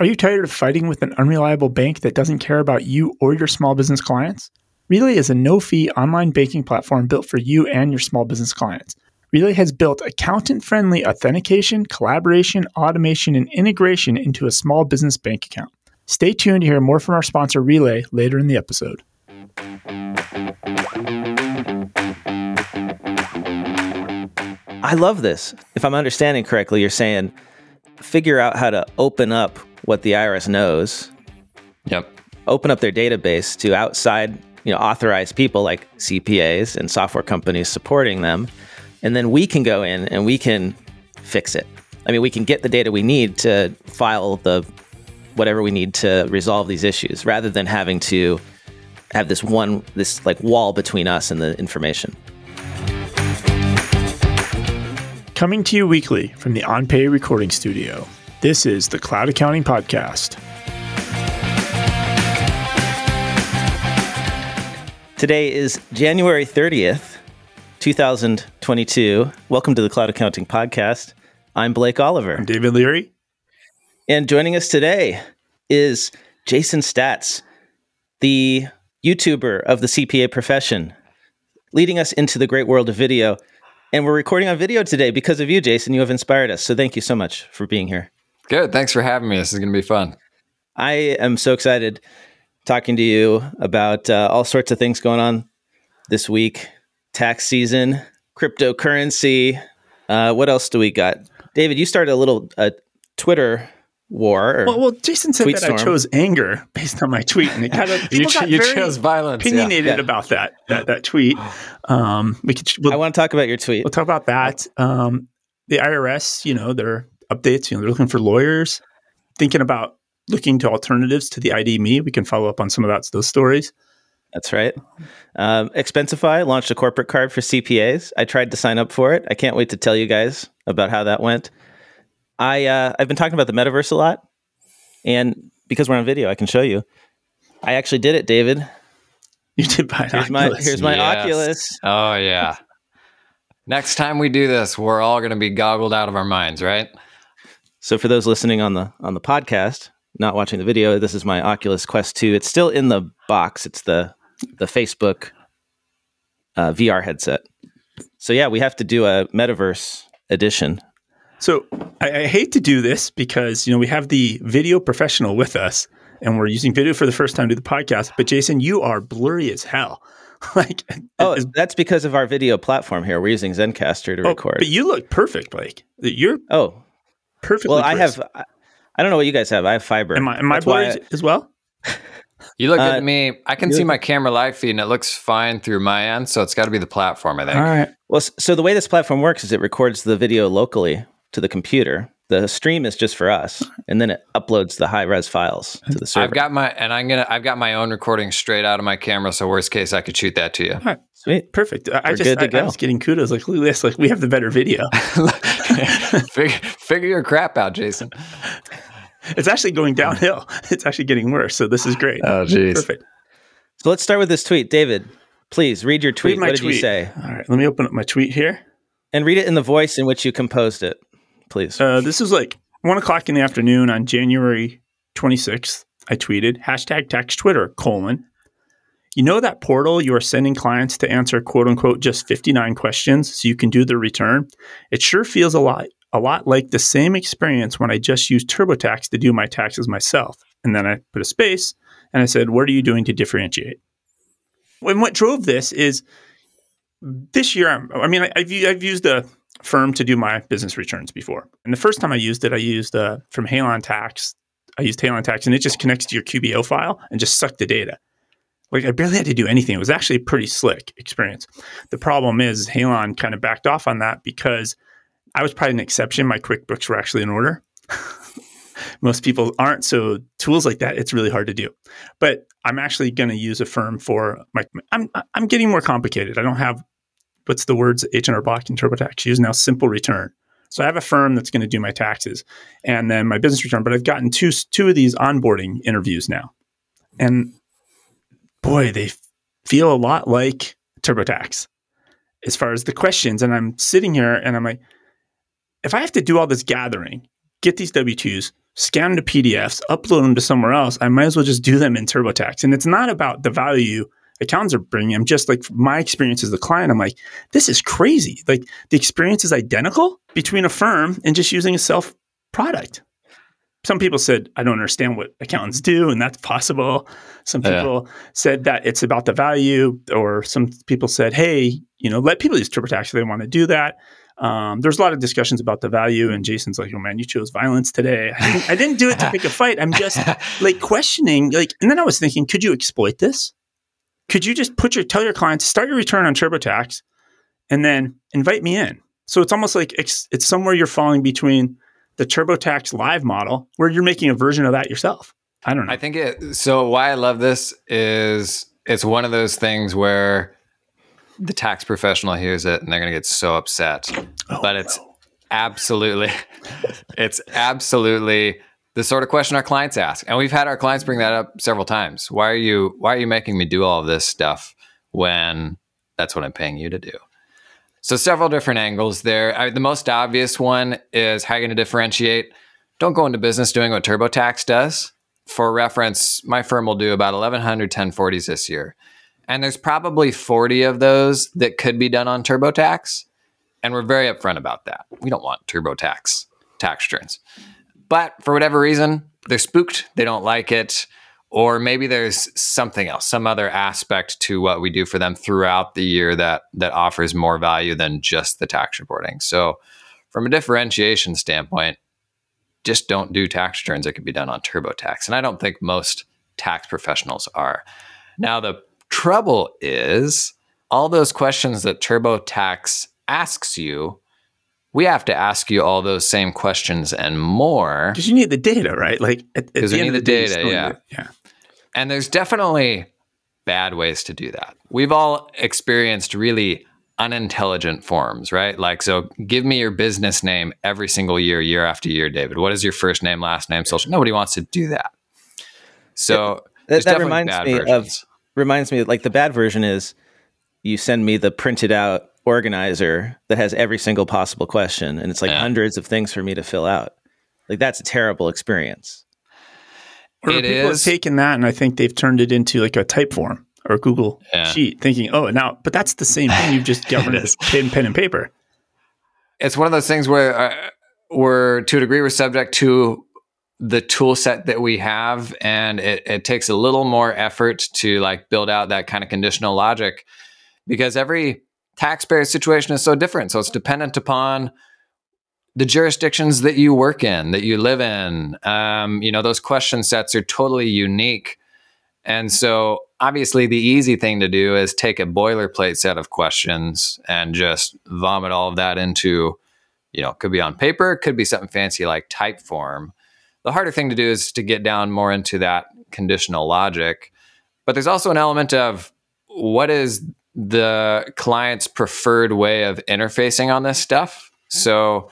Are you tired of fighting with an unreliable bank that doesn't care about you or your small business clients? Relay is a no fee online banking platform built for you and your small business clients. Relay has built accountant friendly authentication, collaboration, automation, and integration into a small business bank account. Stay tuned to hear more from our sponsor, Relay, later in the episode. I love this. If I'm understanding correctly, you're saying figure out how to open up what the IRS knows. Yep. Open up their database to outside, you know, authorized people like CPAs and software companies supporting them. And then we can go in and we can fix it. I mean, we can get the data we need to file the whatever we need to resolve these issues rather than having to have this one this like wall between us and the information. Coming to you weekly from the OnPay recording studio, this is the Cloud Accounting Podcast. Today is January 30th, 2022. Welcome to the Cloud Accounting Podcast. I'm Blake Oliver. I'm David Leary. And joining us today is Jason Staats, the YouTuber of the CPA profession, leading us into the great world of video. And we're recording on video today because of you, Jason. You have inspired us. So thank you so much for being here. Good. Thanks for having me. This is going to be fun. I am so excited talking to you about uh, all sorts of things going on this week tax season, cryptocurrency. Uh, what else do we got? David, you started a little uh, Twitter war. Well, well, Jason said that storm. I chose anger based on my tweet, and it kind of You, ch- got you very chose violence. opinionated Yeah. about that that that tweet. Um, we could we'll, I want to talk about your tweet. we'll talk about that. Um, the IRS, you know, their updates. You know, they're looking for lawyers, thinking about looking to alternatives to the ID.me. We can follow up on some of that those stories. That's right. Um, Expensify launched a corporate card for CPAs. I tried to sign up for it. I can't wait to tell you guys about how that went. I uh, I've been talking about the metaverse a lot, and because we're on video, I can show you. I actually did it, David. You did buy an Here's my here's my Yes. Oculus. Oh, yeah. Next time we do this, we're all going to be goggled out of our minds, right? So for those listening on the on the podcast, not watching the video, this is my Oculus Quest 2. It's still in the box. It's the the Facebook uh, VR headset. So yeah, we have to do a metaverse edition. So I, I hate to do this because you know we have the video professional with us, and we're using video for the first time to do the podcast. But Jason, you are blurry as hell. like, Oh, that's because of our video platform here. We're using Zencastr to oh, record. but you look perfect, Blake. You're oh, perfectly. well, I have. I, I don't know what you guys have. I have fiber. Am I, am I That's why blurry as well? You look Uh, at me. I can see my camera live feed and it looks fine through my end. So it's got to be the platform, I think. All right. Well, so the way this platform works is it records the video locally to the computer. The stream is just for us, and then it uploads the high res files to the server. I've got my, and I'm going to, I've got my own recording straight out of my camera. So worst case, I could shoot that to you. All right. Sweet. Perfect. I, I We're just good to I, I was getting kudos. Like, look at this. Like, we have the better video. figure, figure your crap out, Jason. it's actually going downhill. It's actually getting worse. So this is great. Oh, geez. Perfect. So let's start with this tweet, David. Please read your tweet. Read my what did you say? All right. Let me open up my tweet here. And read it in the voice in which you composed it, please. Uh, this is like one o'clock in the afternoon on January 26th. I tweeted hashtag tax Twitter colon. You know that portal you are sending clients to answer quote unquote just 59 questions so you can do the return? It sure feels a lot a lot like the same experience when I just used TurboTax to do my taxes myself. And then I put a space and I said, What are you doing to differentiate? And what drove this is this year, I'm, I mean, I, I've, I've used a firm to do my business returns before. And the first time I used it, I used uh, from Halon Tax. I used Halon Tax, and it just connects to your QBO file and just sucked the data. Like I barely had to do anything. It was actually a pretty slick experience. The problem is Halon kind of backed off on that because I was probably an exception. My QuickBooks were actually in order. Most people aren't. So tools like that, it's really hard to do. But I'm actually going to use a firm for my. I'm I'm getting more complicated. I don't have what's the words H and R Block and TurboTax use now. Simple return. So I have a firm that's going to do my taxes and then my business return. But I've gotten two two of these onboarding interviews now, and boy, they feel a lot like TurboTax as far as the questions. And I'm sitting here and I'm like, if I have to do all this gathering, get these W twos, scan them to PDFs, upload them to somewhere else. I might as well just do them in TurboTax. And it's not about the value accountants are bringing. I'm just like my experience as the client. I'm like, this is crazy. Like the experience is identical between a firm and just using a self product. Some people said, I don't understand what accountants do, and that's possible. Some people yeah. said that it's about the value, or some people said, hey, you know, let people use TurboTax if they want to do that. Um, there's a lot of discussions about the value, and Jason's like, "Oh man, you chose violence today." I didn't, I didn't do it to pick a fight. I'm just like questioning, like, and then I was thinking, could you exploit this? Could you just put your tell your clients start your return on TurboTax, and then invite me in? So it's almost like it's, it's somewhere you're falling between the TurboTax live model, where you're making a version of that yourself. I don't know. I think it. So why I love this is it's one of those things where the tax professional hears it and they're going to get so upset. Oh, but it's no. absolutely, it's absolutely the sort of question our clients ask, and we've had our clients bring that up several times. Why are you Why are you making me do all of this stuff when that's what I'm paying you to do? So several different angles there. I, the most obvious one is how you're going to differentiate. Don't go into business doing what TurboTax does. For reference, my firm will do about 1,100 1040s this year. And there's probably 40 of those that could be done on TurboTax. And we're very upfront about that. We don't want TurboTax tax returns. But for whatever reason, they're spooked. They don't like it. Or maybe there's something else, some other aspect to what we do for them throughout the year that that offers more value than just the tax reporting. So from a differentiation standpoint, just don't do tax returns that can be done on TurboTax. And I don't think most tax professionals are. Now, the trouble is all those questions that TurboTax asks you, we have to ask you all those same questions and more. Because you need the data, right? Like because we need the, the data, yeah, yeah. And there's definitely bad ways to do that. We've all experienced really unintelligent forms, right? Like, so give me your business name every single year, year after year, David. What is your first name, last name, social? Nobody wants to do that. So that, that reminds me versions. of reminds me like the bad version is you send me the printed out organizer that has every single possible question and it's like yeah. hundreds of things for me to fill out like that's a terrible experience or it people is. have taken that and i think they've turned it into like a Typeform or a google yeah. sheet thinking oh now but that's the same thing you've just given it pen, pen and paper it's one of those things where uh, we're to a degree we're subject to the tool set that we have and it, it takes a little more effort to like build out that kind of conditional logic because every taxpayer situation is so different so it's dependent upon the jurisdictions that you work in that you live in um, you know those question sets are totally unique and so obviously the easy thing to do is take a boilerplate set of questions and just vomit all of that into you know could be on paper could be something fancy like Typeform the harder thing to do is to get down more into that conditional logic. But there's also an element of what is the client's preferred way of interfacing on this stuff. So,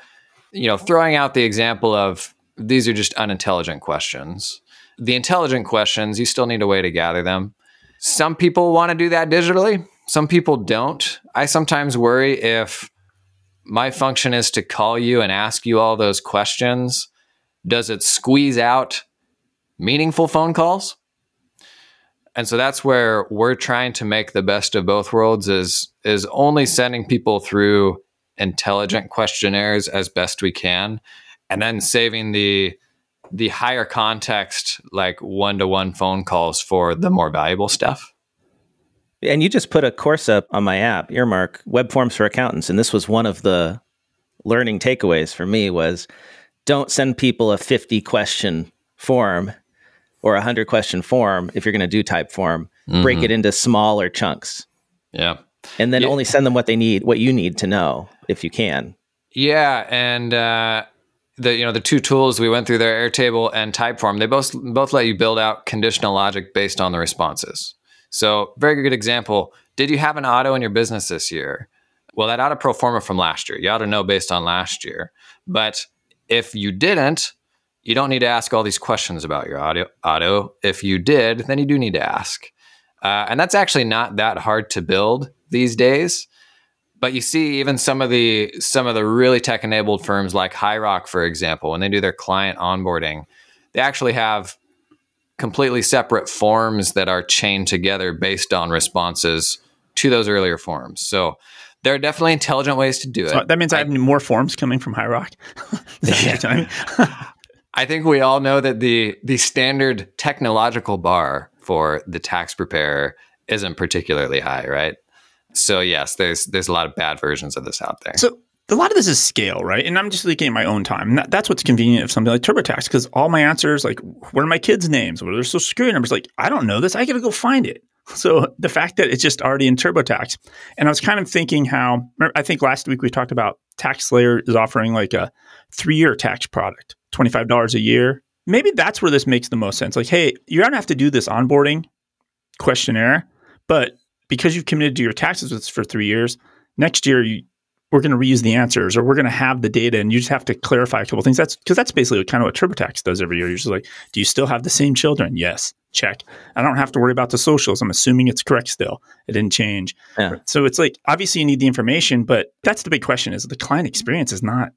you know, throwing out the example of these are just unintelligent questions. The intelligent questions, you still need a way to gather them. Some people want to do that digitally, some people don't. I sometimes worry if my function is to call you and ask you all those questions does it squeeze out meaningful phone calls? And so that's where we're trying to make the best of both worlds is is only sending people through intelligent questionnaires as best we can and then saving the the higher context like one-to-one phone calls for the more valuable stuff. And you just put a course up on my app, Earmark, Web Forms for Accountants, and this was one of the learning takeaways for me was don't send people a 50 question form or a 100 question form if you're going to do Typeform. Mm-hmm. Break it into smaller chunks. Yeah. And then yeah. only send them what they need, what you need to know if you can. Yeah, and uh, the you know the two tools we went through there, Airtable and Typeform, they both both let you build out conditional logic based on the responses. So, very good example. Did you have an auto in your business this year? Well, that auto pro forma from last year. You ought to know based on last year. But if you didn't, you don't need to ask all these questions about your audio, auto. If you did, then you do need to ask. Uh, and that's actually not that hard to build these days. But you see, even some of the some of the really tech enabled firms like HighRock, for example, when they do their client onboarding, they actually have completely separate forms that are chained together based on responses to those earlier forms. So there are definitely intelligent ways to do it. So that means I, I have more forms coming from HighRock. I think we all know that the the standard technological bar for the tax preparer isn't particularly high, right? So yes, there's there's a lot of bad versions of this out there. So a lot of this is scale, right? And I'm just looking at my own time. That, that's what's convenient of something like TurboTax because all my answers, like, what are my kids' names? What are their social security numbers? Like, I don't know this. I got to go find it. So the fact that it's just already in TurboTax, and I was kind of thinking how I think last week we talked about TaxSlayer is offering like a three-year tax product, twenty-five dollars a year. Maybe that's where this makes the most sense. Like, hey, you're gonna have to do this onboarding questionnaire, but because you've committed to your taxes with us for three years, next year you, we're going to reuse the answers or we're going to have the data and you just have to clarify a couple things. That's because that's basically kind of what TurboTax does every year. You're just like, do you still have the same children? Yes. Check. I don't have to worry about the socials. I'm assuming it's correct still. It didn't change. Yeah. So it's like, obviously you need the information, but that's the big question is the client experience is not,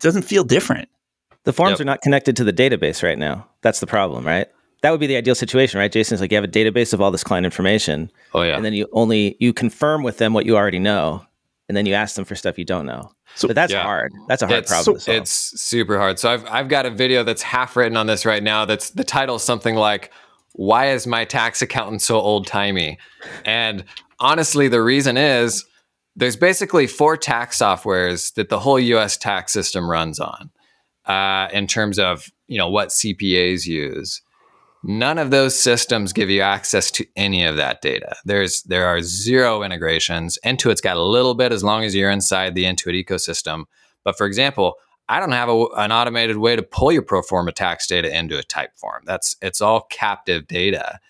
doesn't feel different. The forms yep. are not connected to the database right now. That's the problem, right? That would be the ideal situation, right? Jason's like you have a database of all this client information. Oh yeah. And then you only you confirm with them what you already know and then you ask them for stuff you don't know. So but that's yeah. hard. That's a hard it's, problem. So, it's super hard. So I've I've got a video that's half written on this right now. That's the title is something like "Why is my tax accountant so old timey?" And honestly, the reason is there's basically four tax softwares that the whole U.S. tax system runs on, uh, in terms of you know what CPAs use. None of those systems give you access to any of that data. There's there are zero integrations. Intuit's got a little bit as long as you're inside the Intuit ecosystem. But for example, I don't have a, an automated way to pull your pro forma tax data into a Typeform. That's it's all captive data.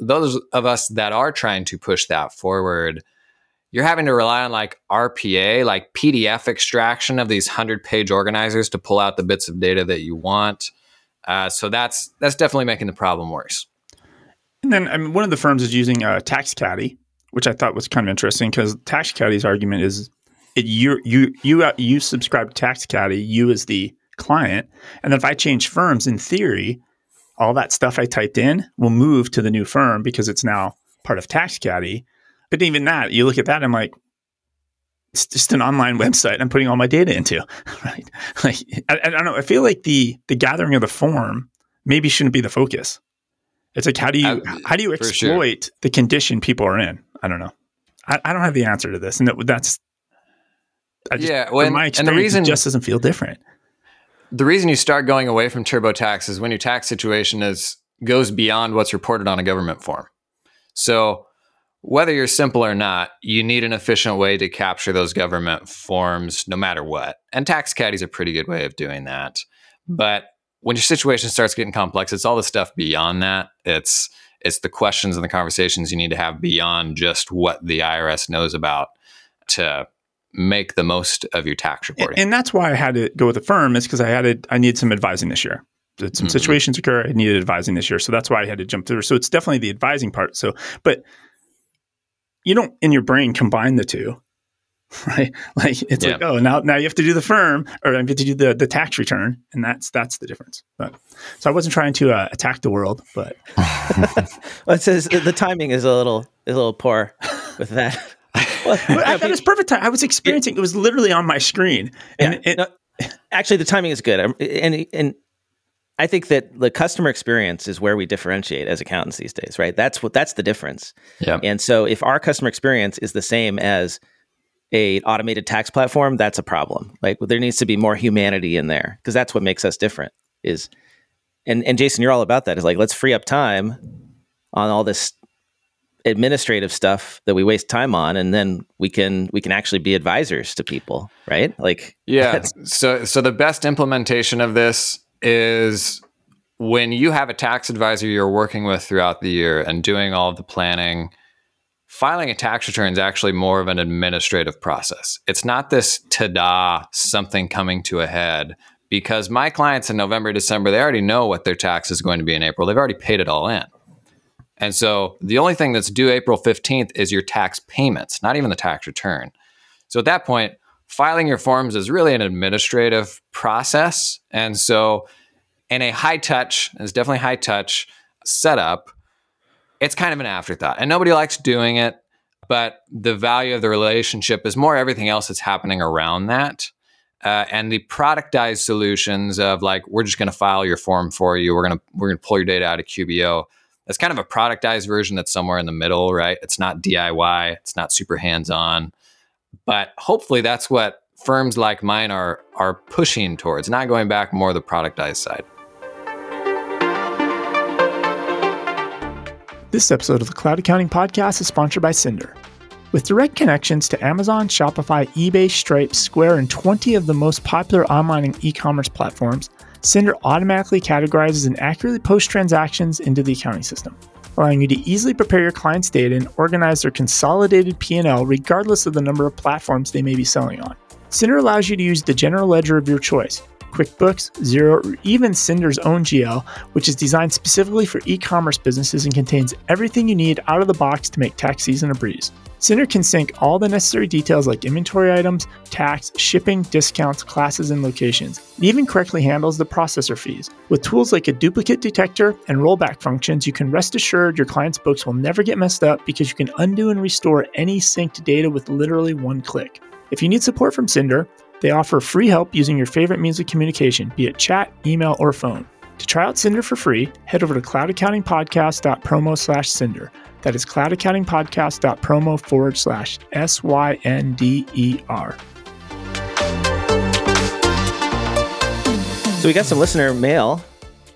Those of us that are trying to push that forward, you're having to rely on like RPA, like PDF extraction of these 100 page organizers to pull out the bits of data that you want. Uh, so that's that's definitely making the problem worse. And then I mean, one of the firms is using uh, TaxCaddy, which I thought was kind of interesting because TaxCaddy's argument is it, you you you uh, you subscribe to TaxCaddy, you as the client, and then if I change firms, in theory, all that stuff I typed in will move to the new firm because it's now part of TaxCaddy. But even that, you look at that, I'm like, it's just an online website I'm putting all my data into, right? Like, I, I, don't know. I feel like the the gathering of the form maybe shouldn't be the focus. It's like how do you uh, how do you exploit sure. the condition people are in? I don't know. I, I don't have the answer to this, and that, that's just, yeah. Well, my experience, and the reason just doesn't feel different. The reason you start going away from TurboTax is when your tax situation is goes beyond what's reported on a government form. So whether you're simple or not, you need an efficient way to capture those government forms no matter what. And TaxCaddy is a pretty good way of doing that. But when your situation starts getting complex, it's all the stuff beyond that. It's it's the questions and the conversations you need to have beyond just what the IRS knows about to make the most of your tax reporting. And that's why I had to go with a firm is because I had to, I needed some advising this year. Some mm-hmm. situations occur, I needed advising this year. So that's why I had to jump through. So it's definitely the advising part. So, but you don't in your brain combine the two right like it's yeah. like oh now now you have to do the firm or you have to do the the tax return and that's that's the difference but so i wasn't trying to uh, attack the world but well, it says the timing is a little is a little poor with that well, I thought it was perfect time. I was experiencing it was literally on my screen, and yeah. it, no, actually the timing is good. And and I think that the customer experience is where we differentiate as accountants these days, right? That's what that's the difference. Yeah. And so if our customer experience is the same as a automated tax platform, that's a problem. Like there needs to be more humanity in there because that's what makes us different. Is and and Jason, you're all about that. Is like let's free up time on all this administrative stuff that we waste time on and then we can we can actually be advisors to people right like yeah so so the best implementation of this is when you have a tax advisor you're working with throughout the year and doing all the planning, filing a tax return is actually more of an administrative process. It's not this ta-da something coming to a head because my clients in November, December, they already know what their tax is going to be in April. They've already paid it all in. And so the only thing that's due April 15th is your tax payments, not even the tax return. So at that point, filing your forms is really an administrative process. And so in a high touch, it's definitely high touch setup, it's kind of an afterthought. And nobody likes doing it, but the value of the relationship is more everything else that's happening around that. Uh, and the productized solutions of like we're just going to file your form for you we're going to we're going to pull your data out of QBO that's kind of a productized version that's somewhere in the middle right it's not DIY it's not super hands on but hopefully that's what firms like mine are are pushing towards not going back more the productized side This episode of the Cloud Accounting Podcast is sponsored by Synder. With direct connections to Amazon, Shopify, eBay, Stripe, Square, and 20 of the most popular online and e commerce platforms, Synder automatically categorizes and accurately posts transactions into the accounting system, allowing you to easily prepare your clients' data and organize their consolidated P&L regardless of the number of platforms they may be selling on. Synder allows you to use the general ledger of your choice, QuickBooks, Xero, or even Synder's own GL, which is designed specifically for e commerce businesses and contains everything you need out of the box to make tax season a breeze. Synder can sync all the necessary details like inventory items, tax, shipping, discounts, classes, and locations. It even correctly handles the processor fees. With tools like a duplicate detector and rollback functions, you can rest assured your client's books will never get messed up because you can undo and restore any synced data with literally one click. If you need support from Synder, they offer free help using your favorite means of communication, be it chat, email, or phone. To try out Synder for free, head over to cloudaccountingpodcast.promo slash Synder. That is cloudaccountingpodcast.promo forward slash S Y N D E R. So we got some listener mail.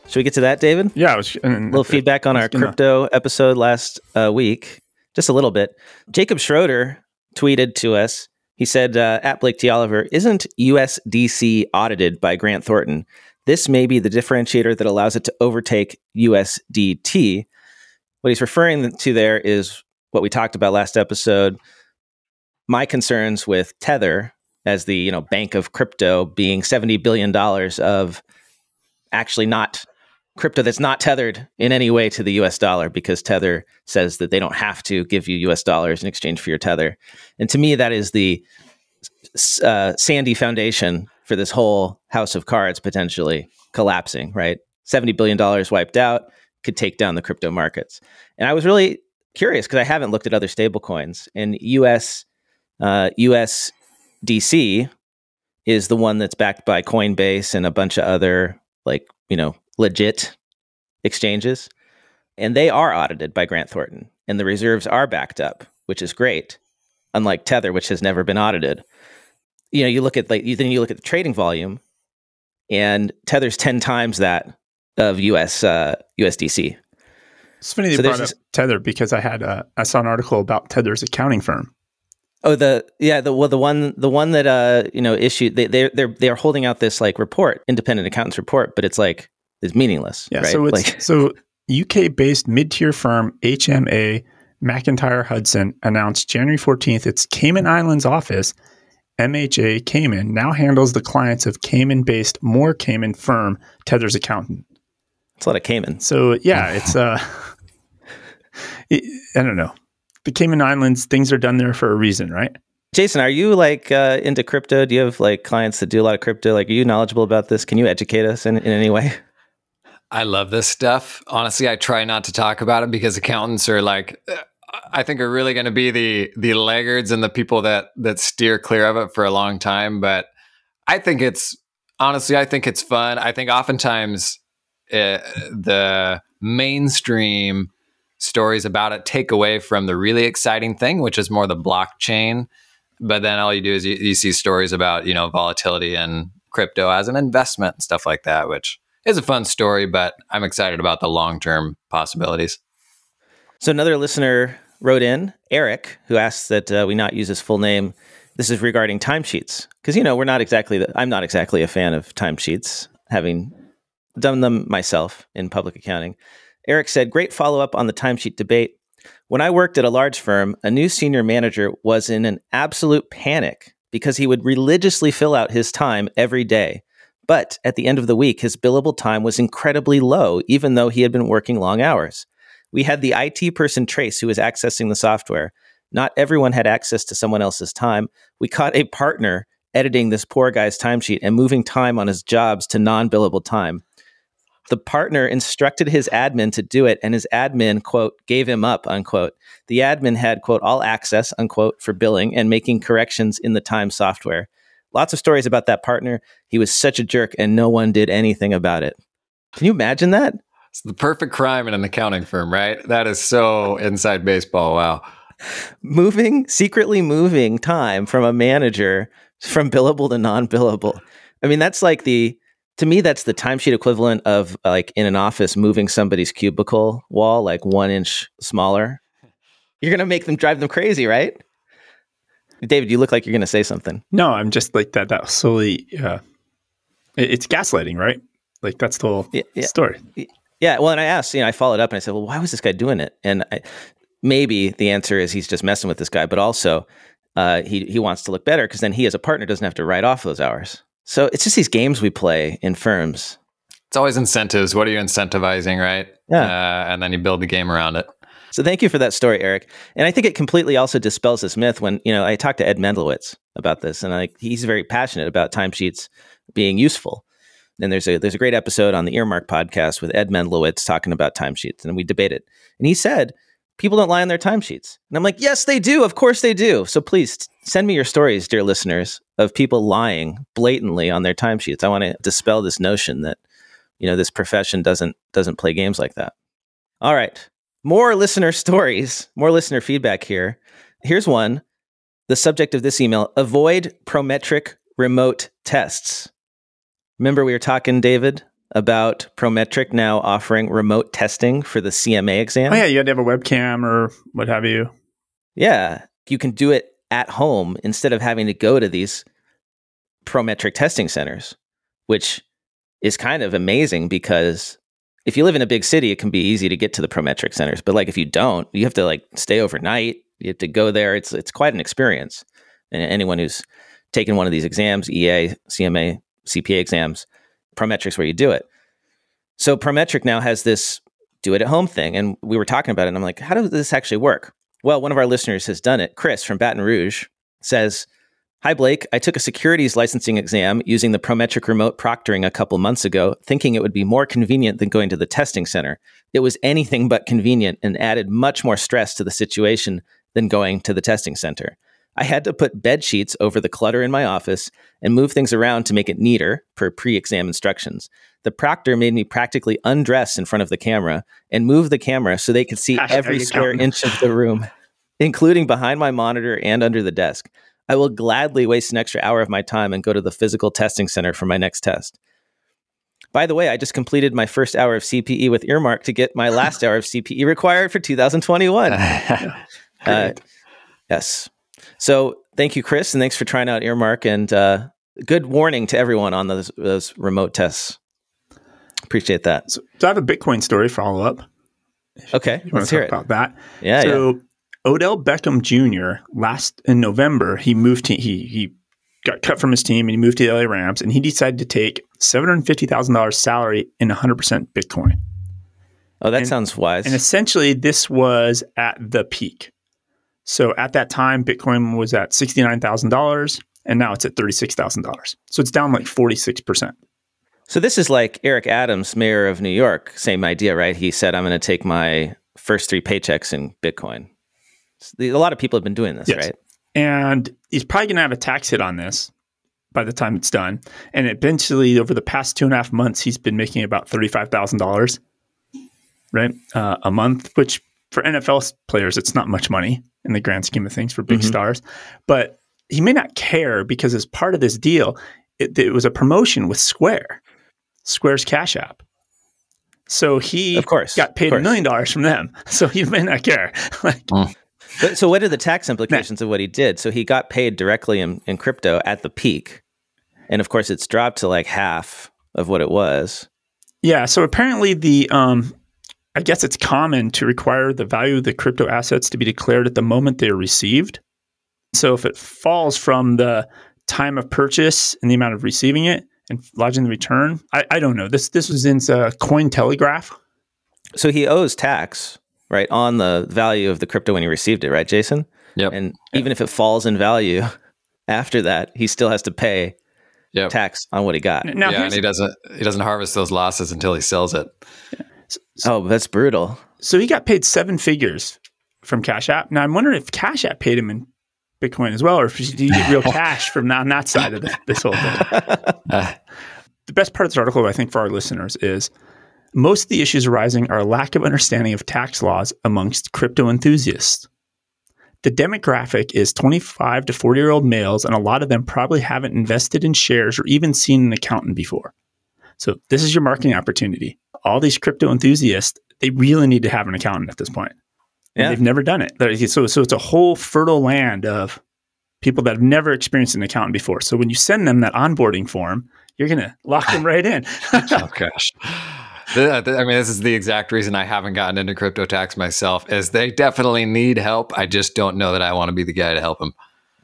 Should we get to that, David? Yeah, I was, a little feedback on our gonna... crypto episode last uh, week, just a little bit. Jacob Schroeder tweeted to us he said, uh, at Blake T. Oliver, isn't USDC audited by Grant Thornton? This may be the differentiator that allows it to overtake USDT. What he's referring to there is what we talked about last episode. My concerns with Tether as the you know bank of crypto being seventy billion dollars of actually not crypto that's not tethered in any way to the US dollar because Tether says that they don't have to give you US dollars in exchange for your Tether. And to me, that is the uh, sandy foundation for this whole house of cards potentially collapsing, right? $70 billion wiped out could take down the crypto markets. And I was really curious because I haven't looked at other stablecoins. And US, uh, USDC is the one that's backed by Coinbase and a bunch of other like, you know, legit exchanges, and they are audited by Grant Thornton, and the reserves are backed up, which is great. Unlike Tether, which has never been audited. You know, you look at like you, then you look at the trading volume, and Tether's ten times that of US uh, USDC. It's funny they so brought up Tether because I had a, I saw an article about Tether's accounting firm. Oh, the yeah, the well, the one the one that uh you know issued they they they're they're holding out this like report, independent accountants report, but it's like is meaningless. Yeah. Right? So it's like, so UK based mid tier firm HMA MacIntyre Hudson announced January 14th its Cayman Islands office, MHA Cayman, now handles the clients of Cayman based more Cayman firm Tether's accountant. It's a lot of Cayman. So yeah, it's uh it, I don't know. The Cayman Islands, things are done there for a reason, right? Jason, are you like uh, into crypto? Do you have like clients that do a lot of crypto? Like, are you knowledgeable about this? Can you educate us in, in any way? I love this stuff. Honestly, I try not to talk about it because accountants are like uh, I think are really going to be the the laggards and the people that that steer clear of it for a long time, but I think it's honestly I think it's fun. I think oftentimes uh, the mainstream stories about it take away from the really exciting thing, which is more the blockchain. But then all you do is you, you see stories about, you know, volatility and crypto as an investment and stuff like that, which is a fun story, but I'm excited about the long term possibilities. So another listener wrote in, Eric, who asks that uh, we not use his full name. This is regarding timesheets because you know we're not exactly. The, I'm not exactly a fan of timesheets, having done them myself in public accounting. Eric said, "Great follow up on the timesheet debate. When I worked at a large firm, a new senior manager was in an absolute panic because he would religiously fill out his time every day." But at the end of the week, his billable time was incredibly low, even though he had been working long hours. We had the IT person Trace who was accessing the software. Not everyone had access to someone else's time. We caught a partner editing this poor guy's timesheet and moving time on his jobs to non billable time. the partner instructed his admin to do it, and his admin, quote, gave him up, unquote. The admin had, quote, all access, unquote, for billing and making corrections in the time software. Lots of stories about that partner. He was such a jerk, and no one did anything about it. Can you imagine that? It's the perfect crime in an accounting firm, right? That is so inside baseball. Wow. Moving, secretly moving time from a manager from billable to non billable. I mean, that's like the, to me, that's the timesheet equivalent of like in an office moving somebody's cubicle wall like one inch smaller. You're going to make them drive them crazy, right? David, you look like you're going to say something. No, I'm just like that. That solely, uh, it, it's gaslighting, right? Like that's the whole Yeah, yeah. story. Yeah. Well, and I asked, you know, I followed up and I said, well, why was this guy doing it? And I, maybe the answer is he's just messing with this guy, but also uh, he he wants to look better because then he as a partner doesn't have to write off those hours. So it's just these games we play in firms. It's always incentives. What are you incentivizing, right? Yeah. Uh, and then you build the game around it. So thank you for that story, Eric. And I think it completely also dispels this myth when, you know, I talked to Ed Mendlowitz about this and he's very passionate about timesheets being useful. And there's a there's a great episode on the Earmark podcast with Ed Mendlowitz talking about timesheets and we debate it. And he said, people don't lie on their timesheets. And I'm like, yes, they do. Of course they do. So please send me your stories, dear listeners, of people lying blatantly on their timesheets. I want to dispel this notion that, you know, this profession doesn't doesn't play games like that. All right. More listener stories, more listener feedback here. Here's one. The subject of this email avoid Prometric remote tests. Remember, we were talking, David, about Prometric now offering remote testing for the CMA exam? Oh yeah, you had to have a webcam or what have you. Yeah, you can do it at home instead of having to go to these Prometric testing centers, which is kind of amazing because if you live in a big city, it can be easy to get to the Prometric centers. But like if you don't, you have to like stay overnight. You have to go there. It's it's quite an experience. And anyone who's taken one of these exams, EA, CMA, CPA exams, Prometric's where you do it. So Prometric now has this do it at home thing. And we were talking about it, and I'm like, how does this actually work? Well, one of our listeners has done it. Chris from Baton Rouge says, Hi, Blake. I took a securities licensing exam using the Prometric remote proctoring a couple months ago, thinking it would be more convenient than going to the testing center. It was anything but convenient and added much more stress to the situation than going to the testing center. I had to put bed sheets over the clutter in my office and move things around to make it neater per pre exam instructions. The proctor made me practically undress in front of the camera and move the camera so they could see Hashtag every square inch of the room, including behind my monitor and under the desk. I will gladly waste an extra hour of my time and go to the physical testing center for my next test. By the way, I just completed my first hour of CPE with Earmark to get my last hour of CPE required for 2021. Uh, yes. So thank you, Chris, and thanks for trying out Earmark. And uh, good warning to everyone on those, those remote tests. Appreciate that. So, so I have a Bitcoin story follow up. Okay, You want let's to hear talk it. about that? Yeah, yeah. Odell Beckham Jr. last in November, he moved to he he got cut from his team and he moved to the LA Rams and he decided to take seven hundred fifty thousand dollars salary in one hundred percent Bitcoin. Oh, that and- sounds wise. And essentially, this was at the peak. So at that time, Bitcoin was at sixty nine thousand dollars, and now it's at thirty six thousand dollars. So it's down like forty six percent. So this is like Eric Adams, mayor of New York. Same idea, right? He said, "I'm going to take my first three paychecks in Bitcoin." A lot of people have been doing this, Yes. right? and he's probably going to have a tax hit on this by the time it's done. And eventually, over the past two and a half months, he's been making about thirty-five thousand dollars, right, uh, a month. Which for NFL players, it's not much money in the grand scheme of things for big Mhm. stars. But he may not care because as part of this deal, it, it was a promotion with Square, Square's Cash App. So he Of course, got paid a million dollars from them. So he may not care. like, But, so what are the tax implications of what he did? So he got paid directly in, in crypto at the peak, and of course, it's dropped to like half of what it was. Yeah. So apparently, the um, I guess it's common to require the value of the crypto assets to be declared at the moment they are received. So if it falls from the time of purchase and the amount of receiving it and lodging the return, I, I don't know. This this was in uh, Cointelegraph. So he owes tax, right, on the value of the crypto when he received it, right, Jason? Yep. And even if it falls in value after that, he still has to pay Yep. tax on what he got. Now, yeah, and he doesn't he doesn't harvest those losses until he sells it. Oh, that's brutal. so he got paid seven figures from Cash App. Now I'm wondering if Cash App paid him in Bitcoin as well, or if do you get real cash from on that side of the, this whole thing. Uh, the best part of this article, I think, for our listeners is most of the issues arising are a lack of understanding of tax laws amongst crypto enthusiasts. The demographic is 25 to 40 year old males, and a lot of them probably haven't invested in shares or even seen an accountant before. So, this is your marketing opportunity. All these crypto enthusiasts, they really need to have an accountant at this point. And Yeah. They've never done it. So, so it's a whole fertile land of people that have never experienced an accountant before. So, when you send them that onboarding form, you're going to lock them right in. oh gosh. I mean, this is the exact reason I haven't gotten into crypto tax myself. Is they definitely need help. I just don't know that I want to be the guy to help them.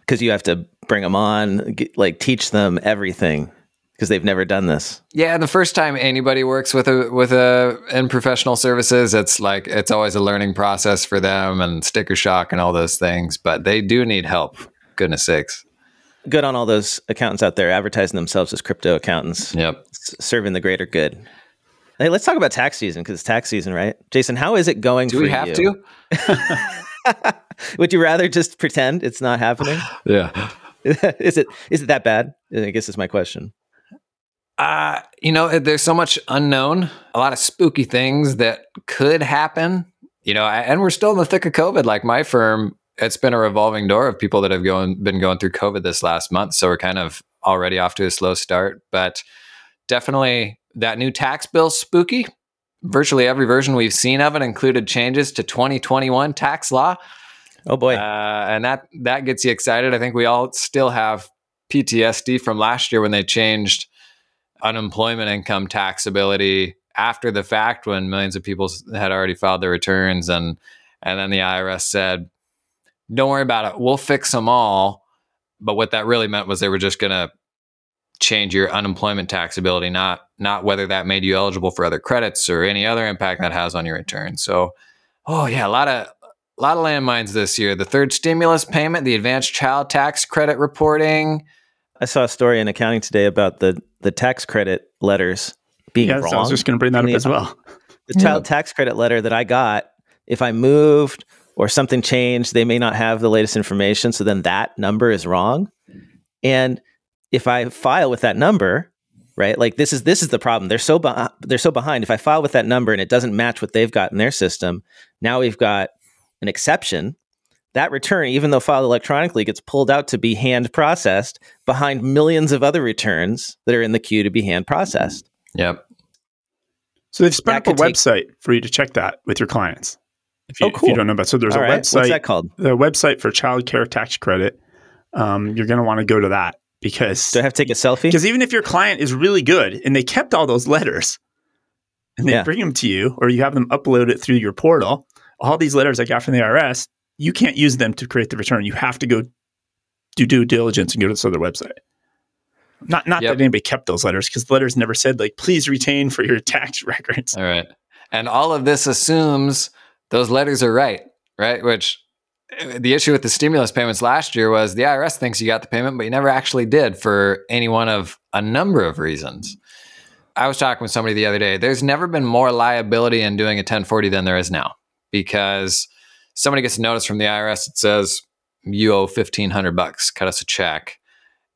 Because you have to bring them on, get, like teach them everything because they've never done this. Yeah, the first time anybody works with a with a in professional services, it's like it's always a learning process for them and sticker shock and all those things. But they do need help. Goodness sakes. Good on all those accountants out there advertising themselves as crypto accountants, Yep. s- serving the greater good. Hey, let's talk about tax season because it's tax season, right? Jason, how is it going Do for we have you? to? Would you rather just pretend it's not happening? Yeah. is it is it that bad? I guess is my question. Uh, you know, there's so much unknown, a lot of spooky things that could happen. You know, and we're still in the thick of COVID. Like my firm, it's been a revolving door of people that have going been going through COVID this last month. So we're kind of already off to a slow start. But definitely that new tax bill spooky. Virtually every version we've seen of it included changes to 2021 tax law. Oh boy. Uh, and that that gets you excited. I think we all still have PTSD from last year when they changed unemployment income taxability after the fact when millions of people had already filed their returns and and then the IRS said, "Don't worry about it. We'll fix them all." But what that really meant was they were just going to change your unemployment taxability, not not whether that made you eligible for other credits or any other impact that has on your return. So, oh yeah, a lot of a lot of landmines this year. The third stimulus payment, the advanced child tax credit reporting. I saw a story in accounting today about the the tax credit letters being Yes, wrong. I was just going to bring that up Yeah. as well. the child tax credit letter that I got, if I moved or something changed, they may not have the latest information. So then that number is wrong. And if I file with that number, right? Like this is this is the problem. They're so beh they're so behind. If I file with that number and it doesn't match what they've got in their system, now we've got an exception. That return, even though filed electronically, gets pulled out to be hand processed behind millions of other returns that are in the queue to be hand processed. Yep. So they've spun That up a could take- website for you to check that with your clients. If you, Oh, if you don't know about, so there's All a right. What's website, that called? the website for child care tax credit. Um, you're going to want to go to that because Do I have to take a selfie? because even if your client is really good and they kept all those letters and they Yeah. bring them to you or you have them upload it through your portal, all these letters I got from the IRS, you can't use them to create the return. You have to go do due diligence and go to this other website. Not not Yep. that anybody kept those letters because the letters never said like please retain for your tax records. All right. And all of this assumes those letters are right, right? Which the issue with the stimulus payments last year was the IRS thinks you got the payment, but you never actually did for any one of a number of reasons. I was talking with somebody the other day. There's never been more liability in doing a 1040 than there is now because somebody gets a notice from the IRS that says you owe 1500 bucks, cut us a check.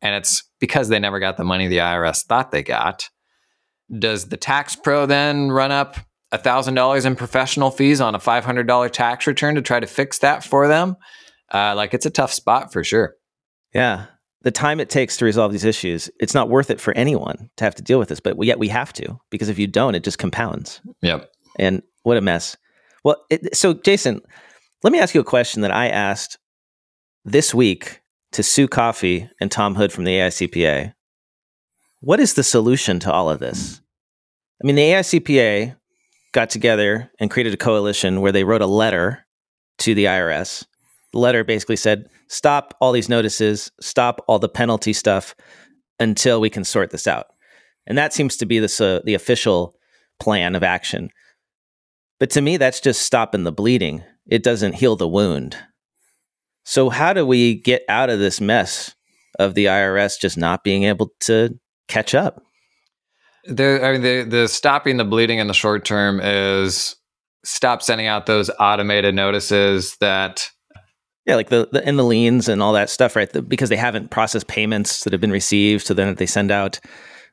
And it's because they never got the money the IRS thought they got. Does the tax pro then run up $1,000 in professional fees on a $500 tax return to try to fix that for them? Uh, like it's a tough spot for sure. Yeah. The time it takes to resolve these issues, it's not worth it for anyone to have to deal with this, but yet we have to because if you don't, it just compounds. Yep. And what a mess. Well, it, so Jason, let me ask you a question that I asked this week to Sue Coffey and Tom Hood from the AICPA. What is the solution to all of this? I mean, the AICPA got together and created a coalition where they wrote a letter to the IRS. The letter basically said, stop all these notices, stop all the penalty stuff until we can sort this out. And that seems to be this, uh, the official plan of action. But to me, that's just stopping the bleeding. It doesn't heal the wound. So, how do we get out of this mess of the IRS just not being able to catch up. The, I mean, the, the stopping the bleeding in the short term is stop sending out those automated notices that yeah, like the, the and the liens and all that stuff, right? The, because they haven't processed payments that have been received, so then they send out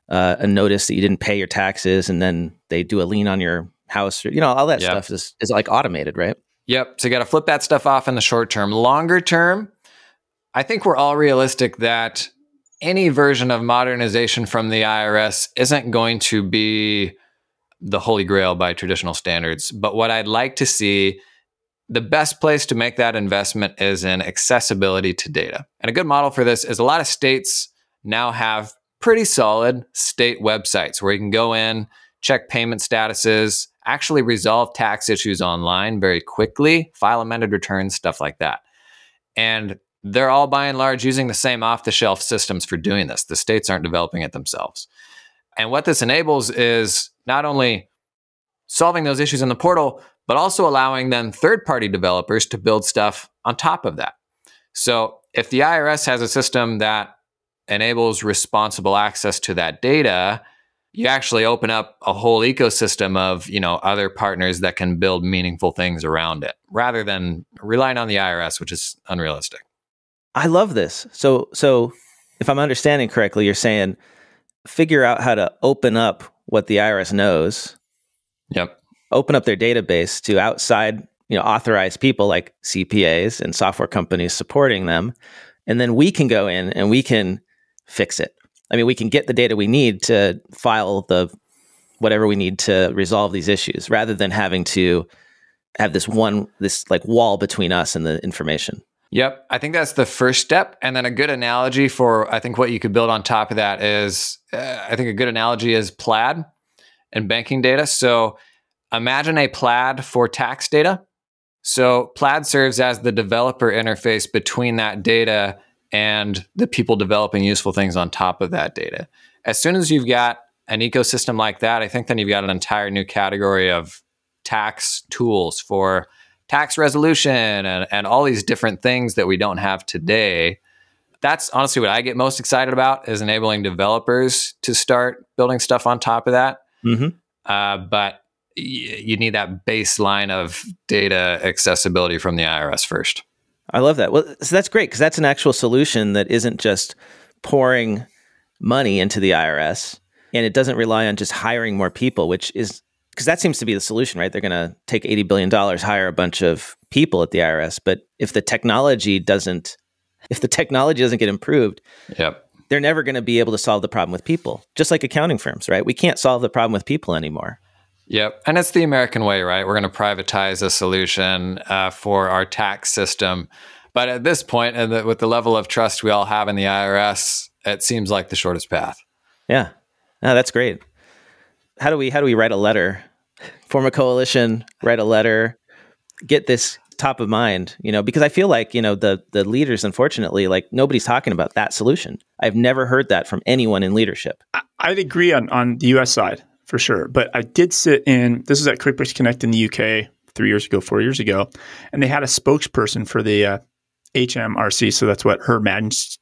uh, a notice that you didn't pay your taxes, and then they do a lien on your house. Or, you know, all that yep. stuff is is like automated, right? Yep. So you got to flip that stuff off in the short term. Longer term, I think we're all realistic that any version of modernization from the IRS isn't going to be the holy grail by traditional standards. But what I'd like to see the best place to make that investment is in accessibility to data. And a good model for this is a lot of states now have pretty solid state websites where you can go in, check payment statuses, actually resolve tax issues online very quickly, file amended returns, stuff like that. And they're all by and large using the same off the shelf systems for doing this. The states aren't developing it themselves. And what this enables is not only solving those issues in the portal, but also allowing then third party developers to build stuff on top of that. So if the IRS has a system that enables responsible access to that data, you actually open up a whole ecosystem of, you know, other partners that can build meaningful things around it rather than relying on the IRS, which is unrealistic. I love this. So so if I'm understanding correctly, you're saying figure out how to open up what the IRS knows. Yep open up their database to outside, you know, authorized people like CPAs and software companies supporting them. And then we can go in and we can fix it. I mean, we can get the data we need to file the whatever we need to resolve these issues rather than having to have this one this like wall between us and the information. Yep, I think that's the first step and then a good analogy for I think what you could build on top of that is uh, I think a good analogy is plaid and banking data. So Imagine a plaid for tax data. So Plaid serves as the developer interface between that data and the people developing useful things on top of that data. As soon as you've got an ecosystem like that, I think then you've got an entire new category of tax tools for tax resolution and, and all these different things that we don't have today. That's honestly what I get most excited about is enabling developers to start building stuff on top of that. Mm-hmm. Uh, but you need that baseline of data accessibility from the IRS first. I love that. Well, so that's great because that's an actual solution that isn't just pouring money into the IRS and it doesn't rely on just hiring more people, which is because that seems to be the solution, right? They're going to take $80 billion, hire a bunch of people at the IRS. But if the technology doesn't, if the technology doesn't get improved, yep. they're never going to be able to solve the problem with people, just like accounting firms, right? We can't solve the problem with people anymore. Yep. And it's the American way, right? We're going to privatize a solution uh, for our tax system. But at this point, and the, with the level of trust we all have in the IRS, it seems like the shortest path. Yeah. No, that's great. How do we how do we write a letter? Form a coalition, write a letter, get this top of mind, you know, because I feel like, you know, the the leaders unfortunately like nobody's talking about that solution. I've never heard that from anyone in leadership. I'd agree on on the US side for sure. But I did sit in, this was at QuickBooks Connect in the UK three years ago, four years ago, and they had a spokesperson for the uh, HMRC. So that's what Her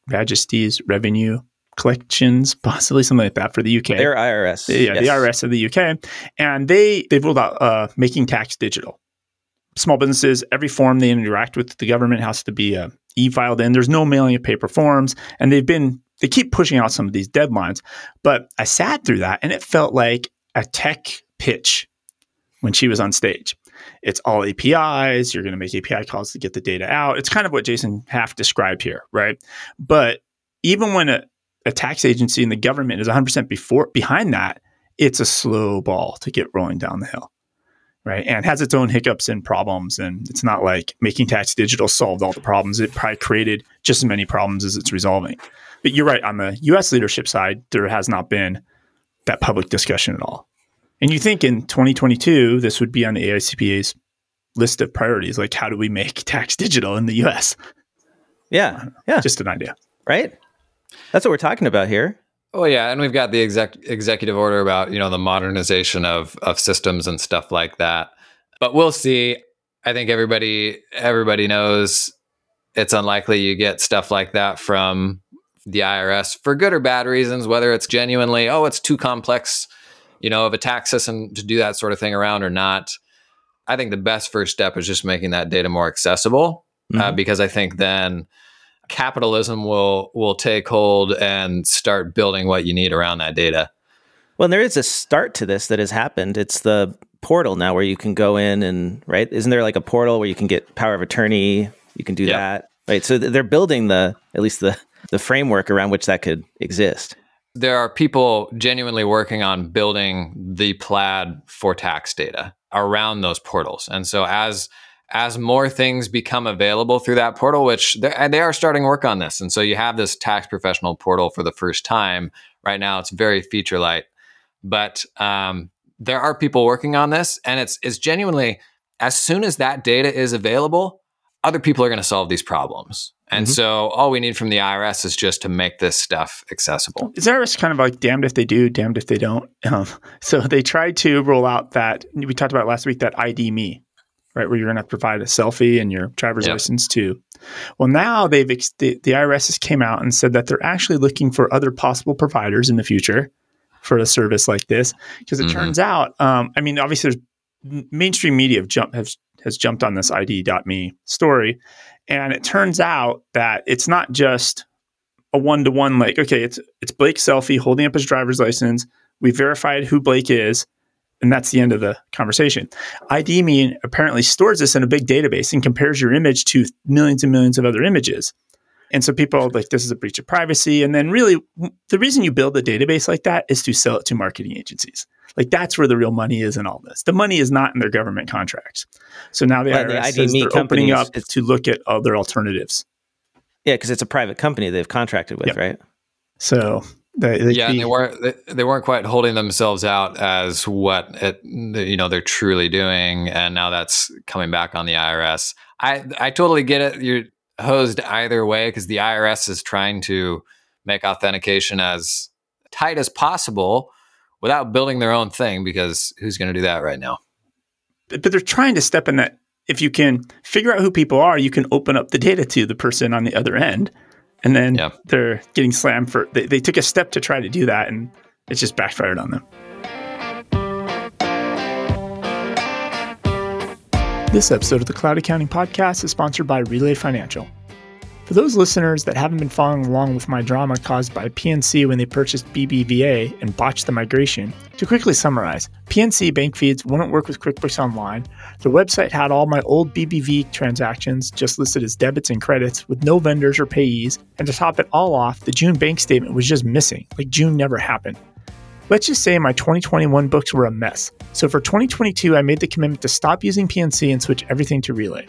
Majesty's Revenue Collections, possibly something like that for the UK. Their IRS. Yeah, yes. the IRS of the UK. And they, they've rolled out uh, making tax digital. Small businesses, every form they interact with the government has to be uh, e-filed in. There's no mailing of paper forms, and they've been they keep pushing out some of these deadlines. But I sat through that, and it felt like a tech pitch when she was on stage. It's all APIs. You're going to make API calls to get the data out. It's kind of what Jason half described here, right? But even when a, a tax agency and the government is 100% before behind that, it's a slow ball to get rolling down the hill, right? And has its own hiccups and problems. And it's not like making tax digital solved all the problems. It probably created just as many problems as it's resolving. But you're right on the U.S. leadership side, there has not been that public discussion at all. And you think in 2022, this would be on the AICPA's list of priorities, like how do we make tax digital in the US? Yeah. Yeah. Just an idea. Right? That's what we're talking about here. Oh yeah, and we've got the exec- executive order about, you know, the modernization of of systems and stuff like that. But we'll see. I think everybody everybody knows it's unlikely you get stuff like that from the IRS for good or bad reasons, whether it's genuinely, oh, it's too complex, you know, of a tax system to do that sort of thing around or not. I think the best first step is just making that data more accessible, uh, mm-hmm. uh, because I think then capitalism will will take hold and start building what you need around that data. Well, there is a start to this that has happened. It's the portal now where you can go in and right. Isn't there like a portal where you can get power of attorney? You can do yep. that, right? So they're building the at least the the framework around which that could exist. There are people genuinely working on building the plaid for tax data around those portals, and so as as more things become available through that portal, which they are starting work on this. And so you have this tax professional portal for the first time. Right now, it's very feature light, but um, there are people working on this, and it's it's genuinely as soon as that data is available, other people are going to solve these problems. And mm-hmm. so all we need from the IRS is just to make this stuff accessible. Is IRS kind of like damned if they do, damned if they don't? Um, so they tried to roll out that we talked about last week that ID.me right? Where you're going to provide a selfie and your driver's yep. license too. Well, now they've ex- the, the IRS has came out and said that they're actually looking for other possible providers in the future for a service like this because it mm-hmm. turns out, um, I mean, obviously, there's mainstream media have jumped has has jumped on this ID.me story, and it turns out that it's not just a one to one like okay, it's it's Blake selfie holding up his driver's license. We verified who Blake is and that's the end of the conversation. ID.me apparently stores this in a big database and compares your image to millions and millions of other images. And so people are like, this is a breach of privacy. And then really, the reason you build a database like that is to sell it to marketing agencies. Like that's where the real money is in all this. The money is not in their government contracts. So now the well, IRS the says they're opening up to look at other alternatives. Yeah, because it's a private company they've contracted with, yep. right? So they, they yeah, and they weren't they, they, weren't quite holding themselves out as what it, you know they're truly doing, and now that's coming back on the IRS. I I totally get it. You're hosed either way because the IRS is trying to make authentication as tight as possible without building their own thing. Because who's going to do that right now? But, but they're trying to step in that. If you can figure out who people are, you can open up the data to the person on the other end and then yeah. they're getting slammed for they, they took a step to try to do that and it's just backfired on them this episode of the cloud accounting podcast is sponsored by relay financial for those listeners that haven't been following along with my drama caused by PNC when they purchased BBVA and botched the migration, to quickly summarize, PNC bank feeds wouldn't work with QuickBooks Online. The website had all my old BBVA transactions just listed as debits and credits with no vendors or payees, and to top it all off, the June bank statement was just missing, like June never happened. Let's just say my 2021 books were a mess. So for 2022, I made the commitment to stop using PNC and switch everything to Relay.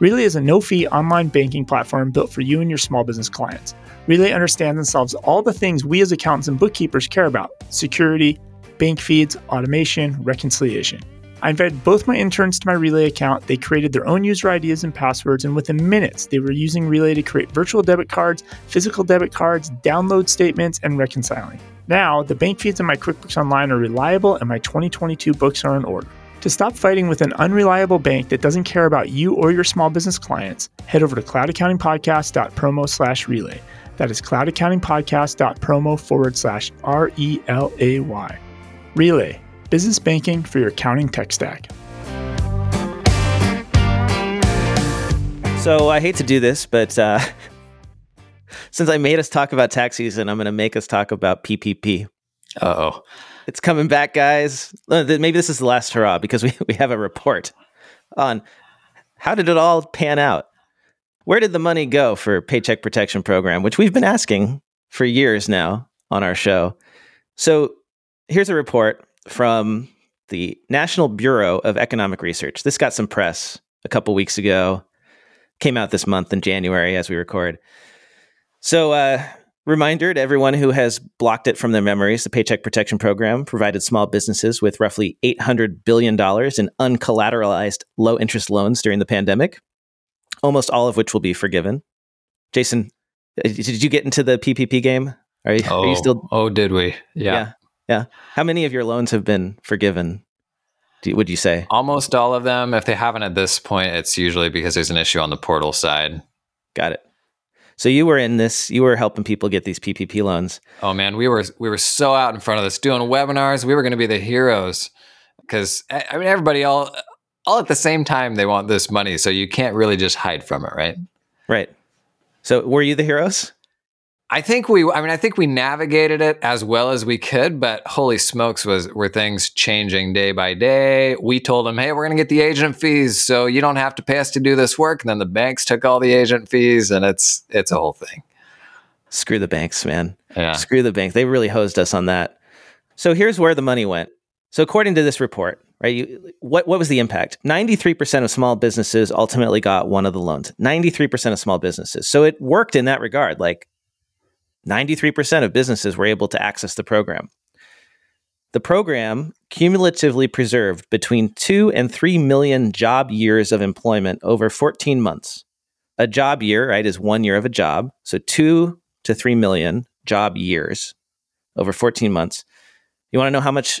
Relay is a no fee online banking platform built for you and your small business clients. Relay understands and solves all the things we as accountants and bookkeepers care about security, bank feeds, automation, reconciliation. I invited both my interns to my Relay account. They created their own user IDs and passwords, and within minutes, they were using Relay to create virtual debit cards, physical debit cards, download statements, and reconciling. Now, the bank feeds in my QuickBooks Online are reliable, and my 2022 books are in order. To stop fighting with an unreliable bank that doesn't care about you or your small business clients, head over to cloudaccountingpodcast.promo slash relay. That is cloudaccountingpodcast.promo forward slash R E L A Y. Relay, business banking for your accounting tech stack. So I hate to do this, but uh, since I made us talk about tax season, I'm going to make us talk about PPP. Uh oh. It's coming back, guys. Uh, maybe this is the last hurrah because we, we have a report on how did it all pan out? Where did the money go for Paycheck Protection Program, which we've been asking for years now on our show? So here's a report from the National Bureau of Economic Research. This got some press a couple weeks ago, came out this month in January as we record. So, uh, Reminder to everyone who has blocked it from their memories the Paycheck Protection Program provided small businesses with roughly $800 billion in uncollateralized low interest loans during the pandemic, almost all of which will be forgiven. Jason, uh, did you get into the PPP game? Are you, oh, are you still? Oh, did we? Yeah. yeah. Yeah. How many of your loans have been forgiven? would you say? Almost all of them. If they haven't at this point, it's usually because there's an issue on the portal side. Got it. So you were in this, you were helping people get these PPP loans. Oh man, we were we were so out in front of this doing webinars. We were going to be the heroes because eh, I mean everybody all all at the same time they want this money, so you can't really just hide from it, right? Right. So were you the heroes? I think we I mean I think we navigated it as well as we could, but holy smokes was were things changing day by day. We told them, "Hey, we're going to get the agent fees, so you don't have to pay us to do this work." And then the banks took all the agent fees and it's it's a whole thing. Screw the banks, man. Yeah. Screw the banks. They really hosed us on that. So here's where the money went. So according to this report, right, you, what what was the impact? 93% of small businesses ultimately got one of the loans. 93% of small businesses. So it worked in that regard. Like 93% of businesses were able to access the program. The program cumulatively preserved between 2 and 3 million job years of employment over 14 months. A job year, right, is 1 year of a job. So 2 to 3 million job years over 14 months. You want to know how much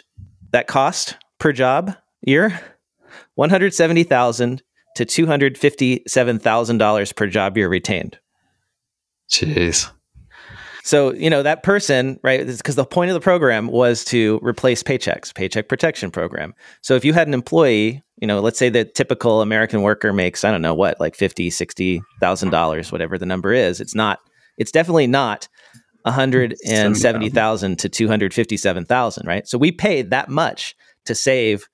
that cost per job year? 170,000 to $257,000 per job year retained. Jeez. So, you know, that person, right? Because the point of the program was to replace paychecks, paycheck protection program. So if you had an employee, you know, let's say the typical American worker makes, I don't know what, like 50, 60,000 dollars, whatever the number is. It's not, it's definitely not 170,000 to 257,000, right? So we paid that much to save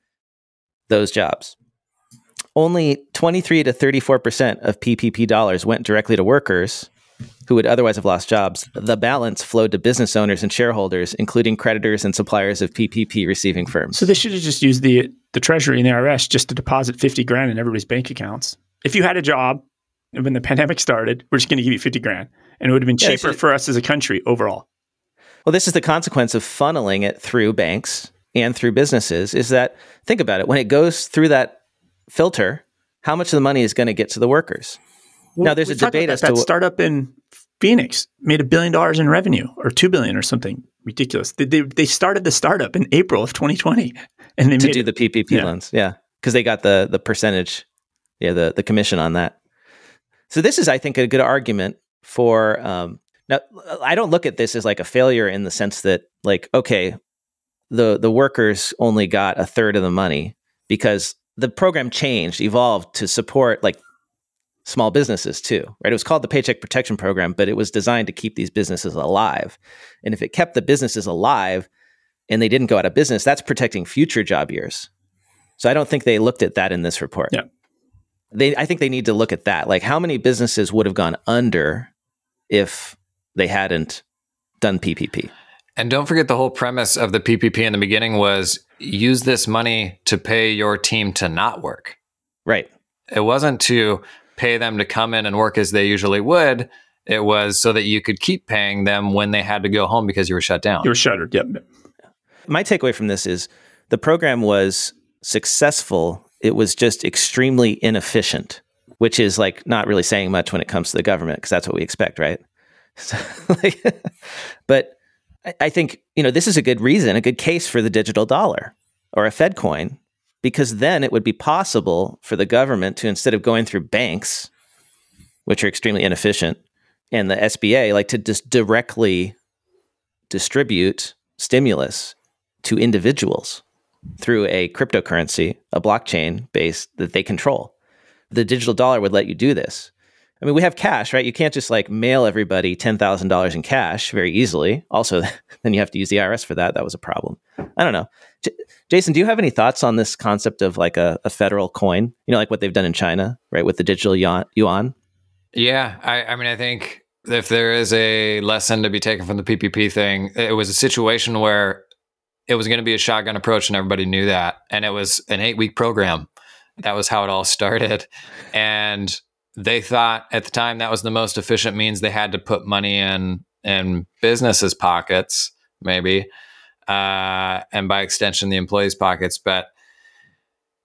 those jobs. Only 23 to 34% of PPP dollars went directly to workers who would otherwise have lost jobs, the balance flowed to business owners and shareholders, including creditors and suppliers of PPP receiving firms. So they should have just used the the Treasury and the IRS just to deposit fifty grand in everybody's bank accounts. If you had a job when the pandemic started, we're just going to give you fifty grand, and it would have been Yeah, cheaper so- for us as a country overall. Well, this is the consequence of funneling it through banks and through businesses is that think about it when it goes through that filter, how much of the money is going to get to the workers? Now, there's a debate as that, to that startup in Phoenix made a billion dollars in revenue or two billion or something ridiculous. They, they, they started the startup in April of 2020, and they to do it- the PPP Yeah. loans. Yeah, because they got the the percentage, yeah, the the commission on that. So this is, I think, a good argument for. Um, now, I don't look at this as like a failure in the sense that, like, okay, the the workers only got a third of the money because the program changed, evolved to support like small businesses too, right? It was called the Paycheck Protection Program, but it was designed to keep these businesses alive. And if it kept the businesses alive and they didn't go out of business, that's protecting future job years. So I don't think they looked at that in this report. Yeah. They I think they need to look at that. Like how many businesses would have gone under if they hadn't done PPP? And don't forget the whole premise of the PPP in the beginning was use this money to pay your team to not work. Right. It wasn't to pay them to come in and work as they usually would. It was so that you could keep paying them when they had to go home because you were shut down. you were shuttered. Yep. My takeaway from this is the program was successful. It was just extremely inefficient, which is like not really saying much when it comes to the government because that's what we expect, right? So, like, but I, I think you know this is a good reason, a good case for the digital dollar or a Fed coin, because then it would be possible for the government to instead of going through banks, which are extremely inefficient, and the SBA, like to just directly distribute stimulus to individuals through a cryptocurrency, a blockchain base that they control. The digital dollar would let you do this. I mean, we have cash, right? You can't just like mail everybody $10,000 in cash very easily. Also, then you have to use the IRS for that. That was a problem. I don't know. J- Jason, do you have any thoughts on this concept of like a, a federal coin? You know, like what they've done in China, right? With the digital yuan. Yeah, I, I mean, I think if there is a lesson to be taken from the PPP thing, it was a situation where it was going to be a shotgun approach, and everybody knew that, and it was an eight-week program. That was how it all started, and they thought at the time that was the most efficient means they had to put money in in businesses' pockets, maybe, uh, and by extension, the employees' pockets, but.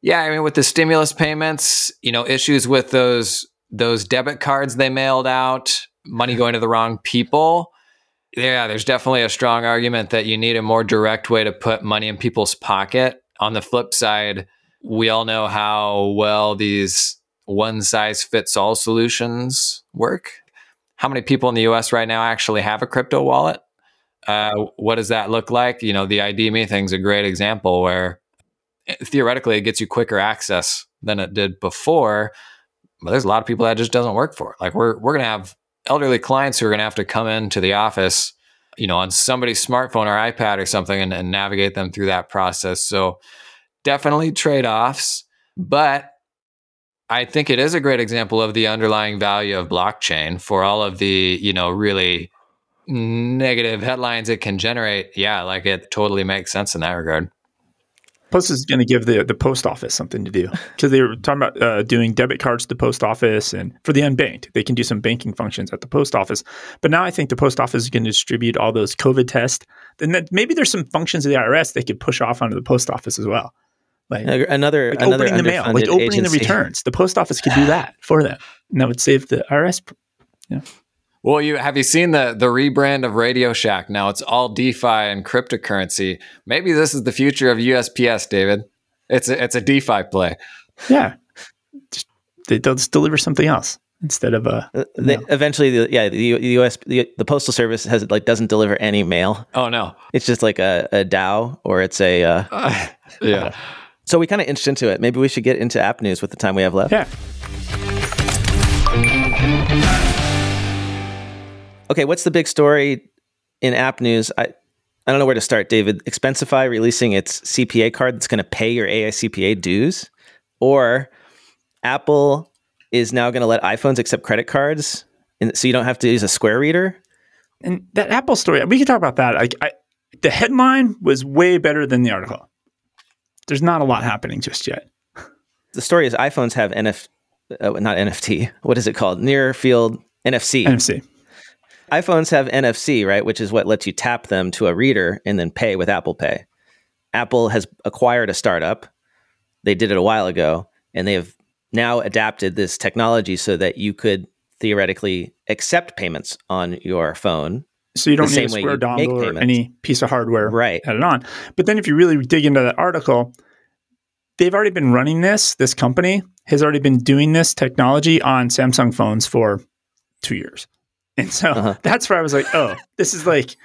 Yeah, I mean, with the stimulus payments, you know, issues with those those debit cards they mailed out, money going to the wrong people. Yeah, there's definitely a strong argument that you need a more direct way to put money in people's pocket. On the flip side, we all know how well these one size fits all solutions work. how many people in the US right now actually have a crypto wallet? Uh, what does that look like? You know, the ID.me is a great example where eh, theoretically it gets you quicker access than it did before. But there's a lot of people that just doesn't work for. It. Like we're we're gonna have elderly clients who are gonna have to come into the office, you know, on somebody's smartphone or iPad or something and, and navigate them through that process. So definitely trade-offs, but I think it is a great example of the underlying value of blockchain for all of the, you know, really negative headlines it can generate. Yeah, like it totally makes sense in that regard. Plus, is going to give the the post office something to do because they were talking about uh, doing debit cards to the post office, and for the unbanked, they can do some banking functions at the post office. But now I think the post office is going to distribute all those COVID tests. That, maybe there's some functions of the IRS they could push off onto the post office as well. Like another like another opening the mail, like opening agency. the returns. The post office could do that for them, and that would save the IRS. Yeah. Well, you have you seen the the rebrand of Radio Shack? Now it's all DeFi and cryptocurrency. Maybe this is the future of USPS, David. It's a it's a DeFi play. Yeah, just, they'll just deliver something else instead of a. Uh, they, eventually, the, yeah, the, the US the, the postal service has like doesn't deliver any mail. Oh no, it's just like a, a DAO or it's a uh, uh, yeah. So we kind of inched into it. Maybe we should get into app news with the time we have left. Yeah. Okay, what's the big story in app news? I I don't know where to start, David. Expensify releasing its CPA card that's going to pay your AICPA dues, or Apple is now going to let iPhones accept credit cards, and so you don't have to use a Square reader. And that Apple story, we can talk about that. Like, I, the headline was way better than the article there's not a lot happening just yet. The story is iPhones have NF, uh, not NFT. What is it called? Near field NFC. NFC. iPhones have NFC, right, which is what lets you tap them to a reader and then pay with Apple Pay. Apple has acquired a startup. They did it a while ago, and they have now adapted this technology so that you could theoretically accept payments on your phone so you don't need a square dongle or any piece of hardware right. added on. But then if you really dig into that article, they've already been running this. This company has already been doing this technology on Samsung phones for two years. And so uh-huh. that's where I was like, oh, this is like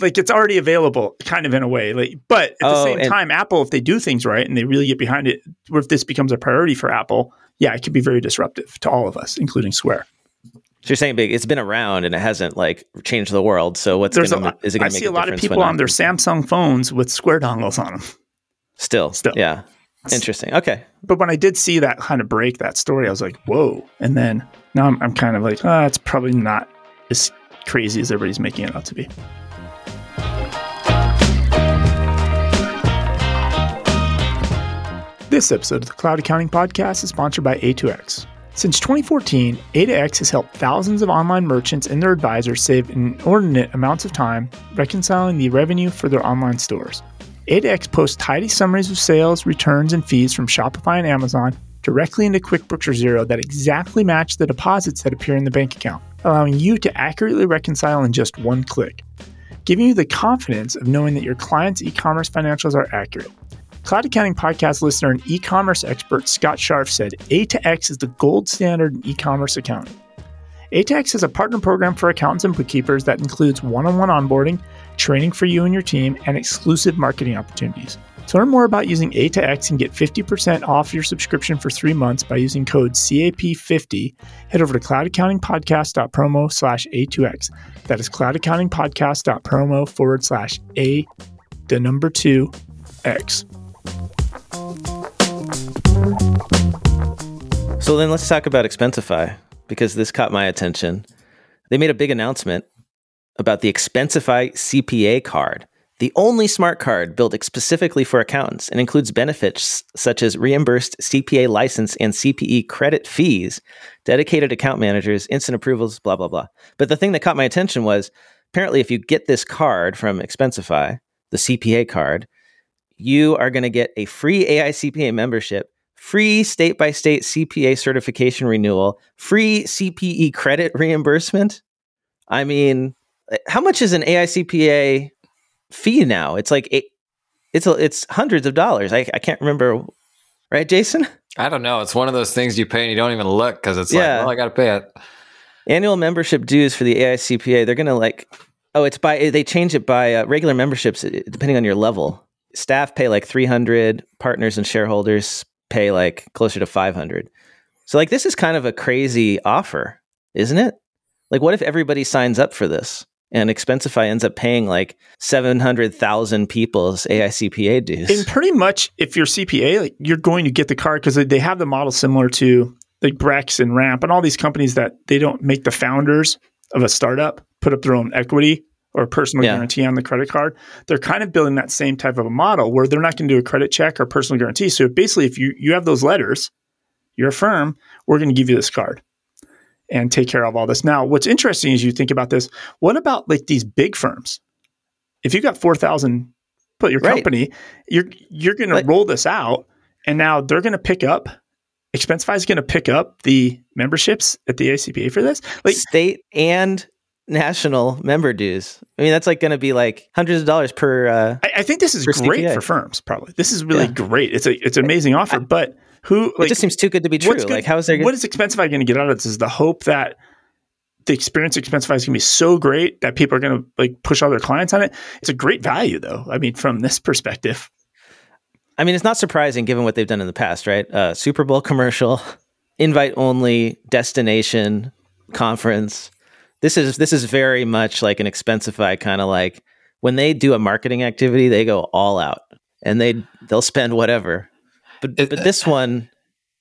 like it's already available kind of in a way. Like but at the oh, same time, Apple, if they do things right and they really get behind it, or if this becomes a priority for Apple, yeah, it could be very disruptive to all of us, including Square. So you're saying big? It's been around and it hasn't like changed the world. So what's There's gonna, a, is it going to make? I see a lot of people on their Samsung phones with Square dongles on them. Still, still, yeah. Interesting. Okay. But when I did see that kind of break that story, I was like, whoa. And then now I'm, I'm kind of like, oh, it's probably not as crazy as everybody's making it out to be. This episode of the Cloud Accounting Podcast is sponsored by A2X. Since 2014, A2X has helped thousands of online merchants and their advisors save inordinate amounts of time reconciling the revenue for their online stores. A2X posts tidy summaries of sales, returns, and fees from Shopify and Amazon directly into QuickBooks or Xero that exactly match the deposits that appear in the bank account, allowing you to accurately reconcile in just one click, giving you the confidence of knowing that your client's e commerce financials are accurate. Cloud Accounting Podcast listener and e commerce expert Scott Scharf said A2X is the gold standard in e commerce accounting. A2X is a partner program for accountants and bookkeepers that includes one on one onboarding, training for you and your team, and exclusive marketing opportunities. To learn more about using A2X and get 50% off your subscription for three months by using code CAP50, head over to cloudaccountingpodcast.promo slash A2X. That is cloudaccountingpodcast.promo forward slash A, the number two, X. So then let's talk about Expensify because this caught my attention. They made a big announcement about the Expensify CPA card, the only smart card built specifically for accountants and includes benefits such as reimbursed CPA license and CPE credit fees, dedicated account managers, instant approvals, blah, blah, blah. But the thing that caught my attention was apparently if you get this card from Expensify, the CPA card, you are going to get a free AICPA membership free state by state CPA certification renewal, free CPE credit reimbursement. I mean, eh, how much is an AICPA fee now? It's like eight, it's it's hundreds of dollars. I, I can't remember, right, Jason? I don't know. It's one of those things you pay and you don't even look because it's yeah. like, well, I got to pay it. Annual membership dues for the AICPA, they're going to like, oh, it's by, they change it by uh, regular memberships uh, depending on your level. Staff pay like 300, partners and shareholders pay like closer to 500. So, like, this is kind of a crazy offer, isn't it? Like, what if everybody signs up for this and Expensify ends up paying like 700,000 people's AICPA dues? And pretty much, if you're CPA, like, you're going to get the card because they have the model similar to like Brex and Ramp and all these companies that they don't make the founders of a startup put up their own equity or personal yeah. guarantee on the credit card. They're kind of building that same type of a model where they're not going to do a credit check or personal guarantee. So basically, if you you have those letters, you're a firm, we're going to give you this card and take care of all this. Now, what's interesting is you think about this. What about like these big firms? If you got four thousand, put your right. company, you're you're going to roll this out, and now they're going to pick up. Expensify is going to pick up the memberships at the AICPA for this, like state and national member dues. I mean, that's like going to be like hundreds of dollars per. Uh, I, I, think this is great CPA. for firms. Probably this is really yeah. great. It's a it's an amazing offer, I, but who like, it just seems too good to be true. Like, how is there? What is Expensify going to get out of this? Is the hope that the experience Expensify is going to be so great that people are going to like push all their clients on it. It's a great value, though. I mean, from this perspective. I mean, it's not surprising given what they've done in the past, right? Uh, Super Bowl commercial, invite only, destination, conference. This is this is very much like an Expensify kind of like when they do a marketing activity, they go all out and they they'll spend whatever but it, but this one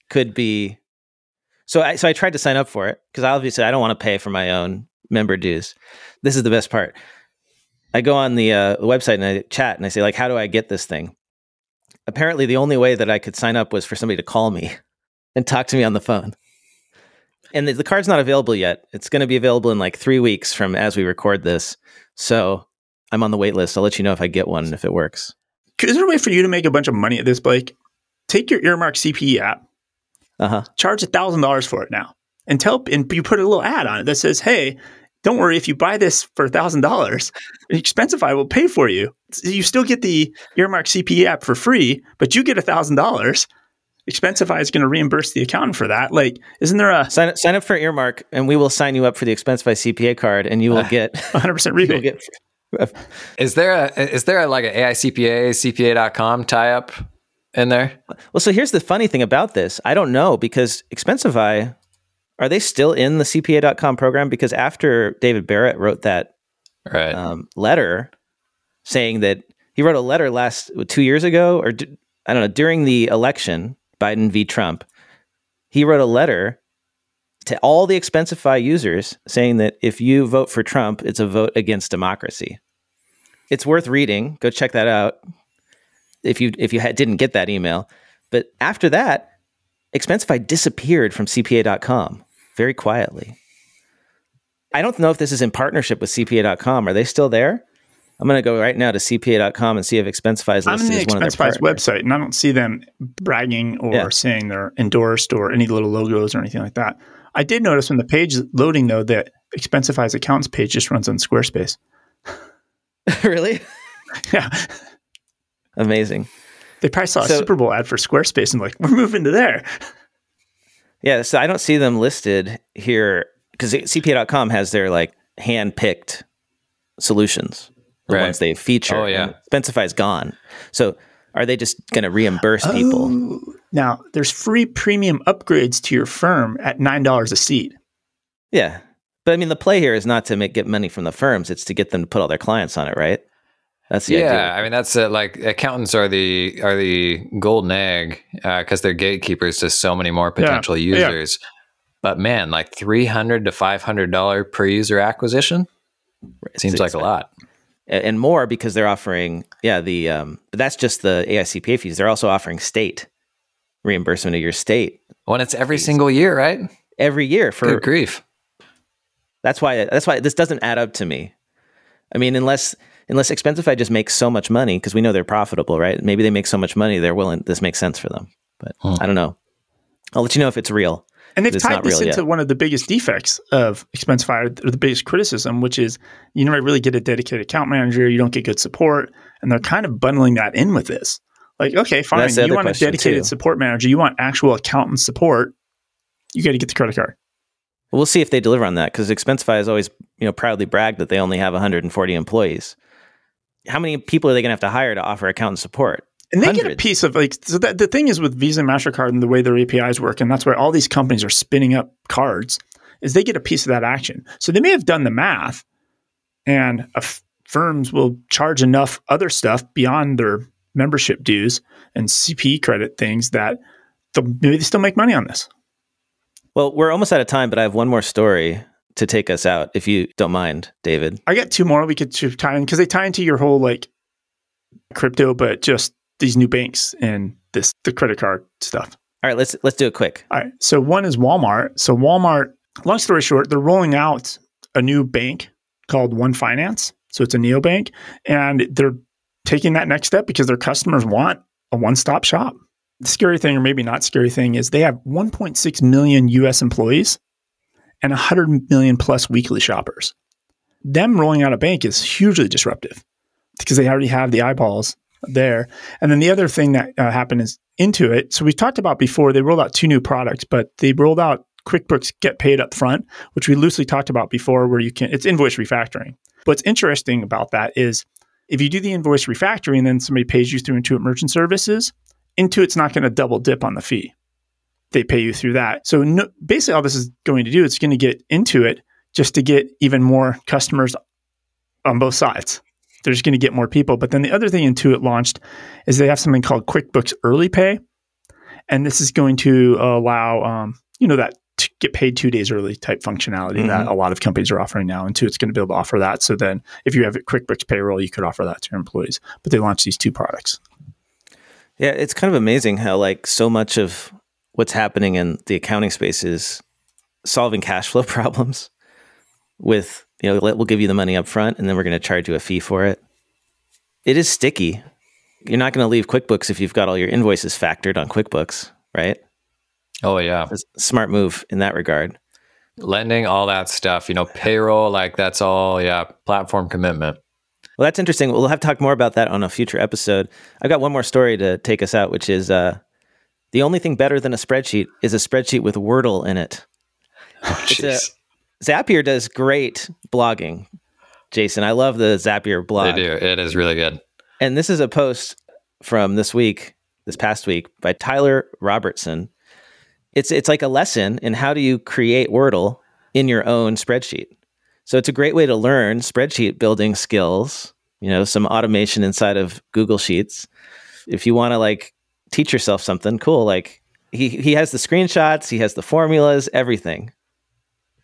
could be. So I so I tried to sign up for it because obviously I don't want to pay for my own member dues. This is the best part. I go on the, uh, website and I chat and I say like, how do I get this thing? Apparently, the only way that I could sign up was for somebody to call me and talk to me on the phone. And the, the card's not available yet. It's going to be available in like three weeks from as we record this. So I'm on the wait list. I'll let you know if I get one and if it works. Is there a way for you to make a bunch of money at this, Blake? take your earmark CPE app, uh-huh. charge a thousand dollars for it now, and tell and you put a little ad on it that says, "Hey, don't worry if you buy this for a thousand dollars, Expensify will pay for you. You still get the earmark CPE app for free, but you get a thousand dollars." Expensify is going to reimburse the accountant for that. Like, isn't there a sign up, sign up for Earmark, and we will sign you up for the Expensify CPA card, and you will uh, get 100 percent rebate. Get, is there a is there a, like an AICPA CPA.com tie up in there? Well, so here's the funny thing about this. I don't know because Expensify, are they still in the CPA.com program? Because after David Barrett wrote that right. um, letter saying that he wrote a letter last two years ago, or I don't know, during the election, Biden v. Trump, he wrote a letter to all the Expensify users saying that if you vote for Trump, it's a vote against democracy. It's worth reading. Go check that out if you if you had, didn't get that email. But after that, Expensify disappeared from CPA.com very quietly. I don't know if this is in partnership with CPA.com. Are they still there? I'm going to go right now to CPA.com and see if Expensify is listed I'm the Expensify's website, and I don't see them bragging or yeah. saying they're endorsed or any little logos or anything like that. I did notice when the page is loading, though, that Expensify's accounts page just runs on Squarespace. really? yeah. Amazing. They probably saw so, a Super Bowl ad for Squarespace and like, we're moving to there. Yeah, so I don't see them listed here because CPA.com has their like hand picked solutions, the right. ones they feature. Oh yeah, Expensify is gone. So are they just going to reimburse oh, people? Now there's free premium upgrades to your firm at nine dollars a seat. Yeah, but I mean the play here is not to make get money from the firms; it's to get them to put all their clients on it, right? That's the idea. yeah. Idea. I mean, that's uh, like accountants are the are the golden egg because uh, they're gatekeepers to so many more potential yeah. users. Yeah. But man, like three hundred to five hundred dollar per user acquisition it seems like a lot, and more because they're offering yeah the um, but that's just the AICPA fees. They're also offering state reimbursement of your state. When it's every fees. single year, right? Every year for Good grief. That's why that's why this doesn't add up to me. I mean, unless unless Expensify just makes so much money because we know they're profitable, right? Maybe they make so much money they're willing. This makes sense for them, but hmm. I don't know. I'll let you know if it's real. And they've tied this into yet. one of the biggest defects of Expensify, or the biggest criticism, which is you never really get a dedicated account manager. You don't get good support, and they're kind of bundling that in with this. Like, okay, fine, you want a dedicated too. support manager, you want actual accountant support. You got to get the credit card. We'll see if they deliver on that because Expensify has always, you know, proudly bragged that they only have 140 employees. How many people are they going to have to hire to offer accountant support? And they get a piece of like so that the thing is with Visa and MasterCard and the way their APIs work, and that's why all these companies are spinning up cards, is they get a piece of that action. So they may have done the math and f- firms will charge enough other stuff beyond their membership dues and CPE credit things that they'll, maybe they still make money on this. Well, we're almost out of time, but I have one more story to take us out, if you don't mind, David. I got two more we could tie in because they tie into your whole like crypto, but just these new banks and this the credit card stuff. All right, let's let's do it quick. All right. So one is Walmart. So Walmart, long story short, they're rolling out a new bank called One Finance. So it's a neobank, and they're taking that next step because their customers want a one-stop shop. The scary thing, or maybe not scary thing, is they have 1.6 million U.S. employees and 100 million plus weekly shoppers. Them rolling out a bank is hugely disruptive because they already have the eyeballs there. And then the other thing that uh, happened is Intuit. So we talked about before they rolled out two new products, but they rolled out QuickBooks Get Paid Up Front, which we loosely talked about before, where you can it's invoice refactoring. What's interesting about that is if you do the invoice refactoring and then somebody pays you through Intuit Merchant Services, Intuit's not going to double dip on the fee. They pay you through that. So no, basically, all this is going to do it's going to get Intuit just to get even more customers on both sides. They're just going to get more people. But then the other thing Intuit launched is they have something called QuickBooks Early Pay, and this is going to allow um, you know that to get paid two days early type functionality that a lot of companies are offering now. Intuit's going to be able to offer that. So then, if you have a QuickBooks Payroll, you could offer that to your employees. But they launched these two products. Yeah, it's kind of amazing how like so much of what's happening in the accounting space is solving cash flow problems with, you know, we'll give you the money up front and then we're going to charge you a fee for it. It is sticky. You're not going to leave QuickBooks if you've got all your invoices factored on QuickBooks, right? Oh yeah, smart move in that regard. lending, all that stuff. You know, payroll, like that's all. Yeah, platform commitment. Well, that's interesting. We'll have to talk more about that on a future episode. I've got one more story to take us out, which is uh, the only thing better than a spreadsheet is a spreadsheet with Wordle in it. Oh, It's a-. Zapier does great blogging. Jason, I love the Zapier blog. They do. It is really good. And this is a post from this week, this past week, by Tyler Robertson. It's it's like a lesson in how do you create Wordle in your own spreadsheet. So it's a great way to learn spreadsheet building skills, you know, some automation inside of Google Sheets. If you want to like teach yourself something cool, like he he has the screenshots, he has the formulas, everything.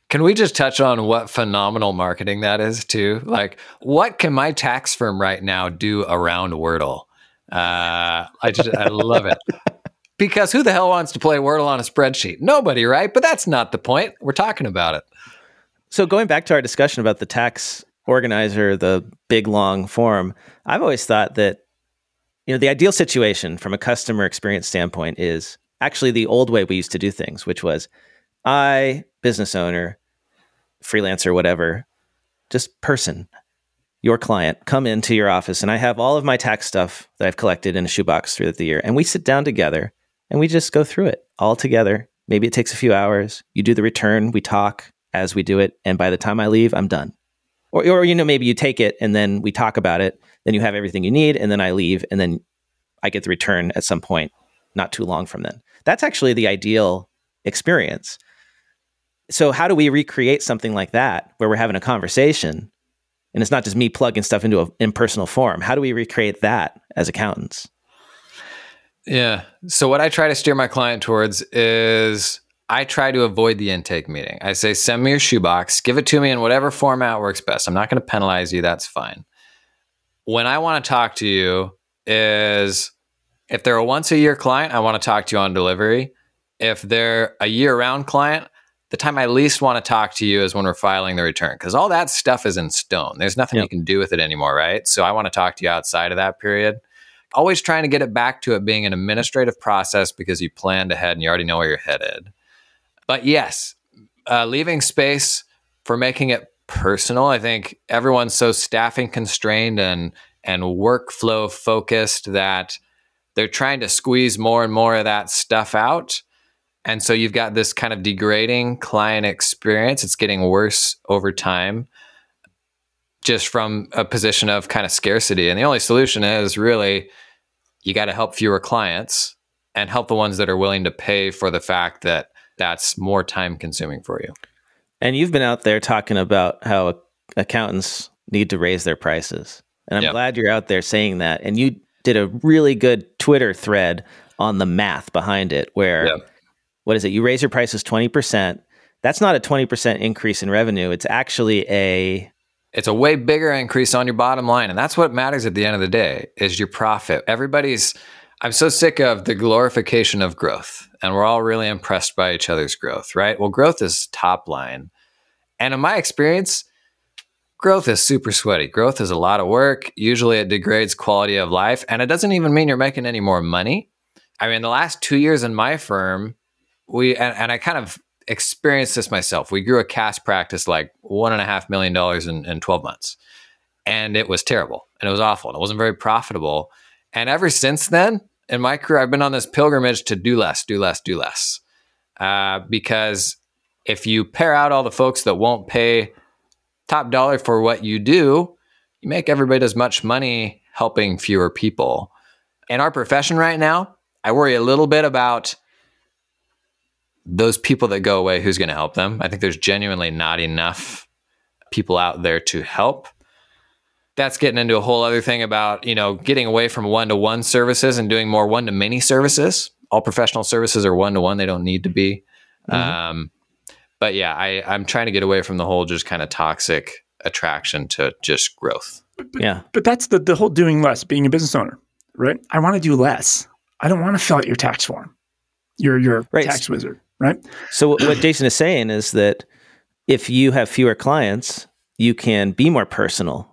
Can we just touch on what phenomenal marketing that is too? Like, what can my tax firm right now do around Wordle? Uh, I just I love it because who the hell wants to play Wordle on a spreadsheet? Nobody, right? But that's not the point. We're talking about it. So going back to our discussion about the tax organizer, the big long form, I've always thought that you know the ideal situation from a customer experience standpoint is actually the old way we used to do things, which was I, business owner, freelancer, whatever, just person, your client, come into your office and I have all of my tax stuff that I've collected in a shoebox throughout the year. And we sit down together and we just go through it all together. Maybe it takes a few hours. You do the return, we talk as we do it. And by the time I leave, I'm done. Or, or, you know, maybe you take it and then we talk about it. Then you have everything you need. And then I leave and then I get the return at some point, not too long from then. That's actually the ideal experience. So, how do we recreate something like that where we're having a conversation and it's not just me plugging stuff into an impersonal form? How do we recreate that as accountants? Yeah. So what I try to steer my client towards is I try to avoid the intake meeting. I say, send me your shoebox, give it to me in whatever format works best. I'm not going to penalize you. That's fine. When I want to talk to you is if they're a once a year client, I want to talk to you on delivery. If they're a year round client, the time I least want to talk to you is when we're filing the return because all that stuff is in stone. There's nothing Yep. you can do with it anymore, right? So I want to talk to you outside of that period always trying to get it back to it being an administrative process because you planned ahead and you already know where you're headed. But yes, uh, leaving space for making it personal. I think everyone's so staffing constrained and and workflow focused that they're trying to squeeze more and more of that stuff out. And so you've got this kind of degrading client experience. It's getting worse over time just from a position of kind of scarcity. And the only solution is really you got to help fewer clients and help the ones that are willing to pay for the fact that that's more time consuming for you. And you've been out there talking about how accountants need to raise their prices. And I'm yep. glad you're out there saying that. And you did a really good Twitter thread on the math behind it where yep. What is it? You raise your prices 20%. That's not a 20% increase in revenue. It's actually a it's a way bigger increase on your bottom line and that's what matters at the end of the day is your profit. Everybody's I'm so sick of the glorification of growth and we're all really impressed by each other's growth, right? Well, growth is top line. And in my experience, growth is super sweaty. Growth is a lot of work. Usually it degrades quality of life and it doesn't even mean you're making any more money. I mean, the last two years in my firm, we, and, and I kind of experienced this myself. We grew a CAS practice like one and a half million dollars in, in 12 months. And it was terrible and it was awful and it wasn't very profitable. And ever since then, in my career, I've been on this pilgrimage to do less, do less, do less. Uh, because if you pare out all the folks that won't pay top dollar for what you do, you make everybody as much money helping fewer people. In our profession right now, I worry a little bit about those people that go away, who's going to help them? I think there's genuinely not enough people out there to help. That's getting into a whole other thing about, you know, getting away from one to one services and doing more one to many services. All professional services are one to one, they don't need to be. Mm-hmm. Um, but yeah, I, I'm trying to get away from the whole just kind of toxic attraction to just growth. But, yeah. But that's the, the whole doing less, being a business owner, right? I want to do less. I don't want to fill out your tax form. You're your right. tax wizard, right? So what Jason is saying is that if you have fewer clients, you can be more personal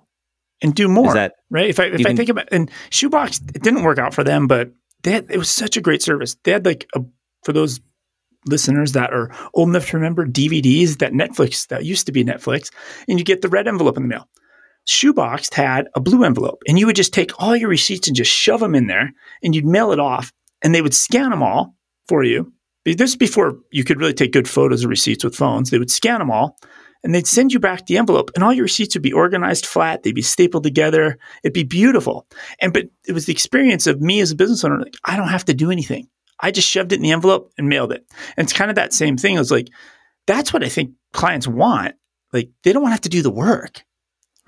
and do more. That, right? If I if I think about and Shoebox, it didn't work out for them, but they had, it was such a great service. They had like a, for those listeners that are old enough to remember DVDs that Netflix that used to be Netflix, and you get the red envelope in the mail. Shoebox had a blue envelope, and you would just take all your receipts and just shove them in there, and you'd mail it off, and they would scan them all for you. This is before you could really take good photos of receipts with phones. They would scan them all, and they'd send you back the envelope, and all your receipts would be organized flat. They'd be stapled together. It'd be beautiful. And but it was the experience of me as a business owner. Like I don't have to do anything. I just shoved it in the envelope and mailed it. And it's kind of that same thing. It's like, that's what I think clients want. Like, they don't want to have to do the work,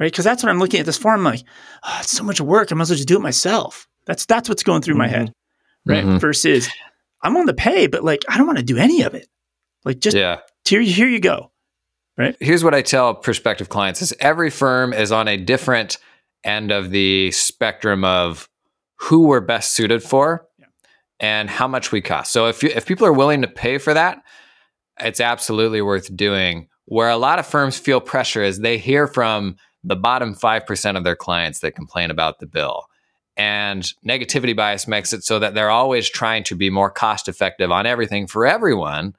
right? Because that's what I'm looking at this form. Like, oh, it's so much work. I might as well just do it myself. That's that's what's going through mm-hmm. my head, right? Mm-hmm. Versus, I'm on the pay, but like, I don't want to do any of it. Like, just yeah. here, here you go, right? Here's what I tell prospective clients: is every firm is on a different end of the spectrum of who we're best suited for and how much we cost. So if you, if people are willing to pay for that, it's absolutely worth doing. Where a lot of firms feel pressure is they hear from the bottom 5% of their clients that complain about the bill. And negativity bias makes it so that they're always trying to be more cost effective on everything for everyone,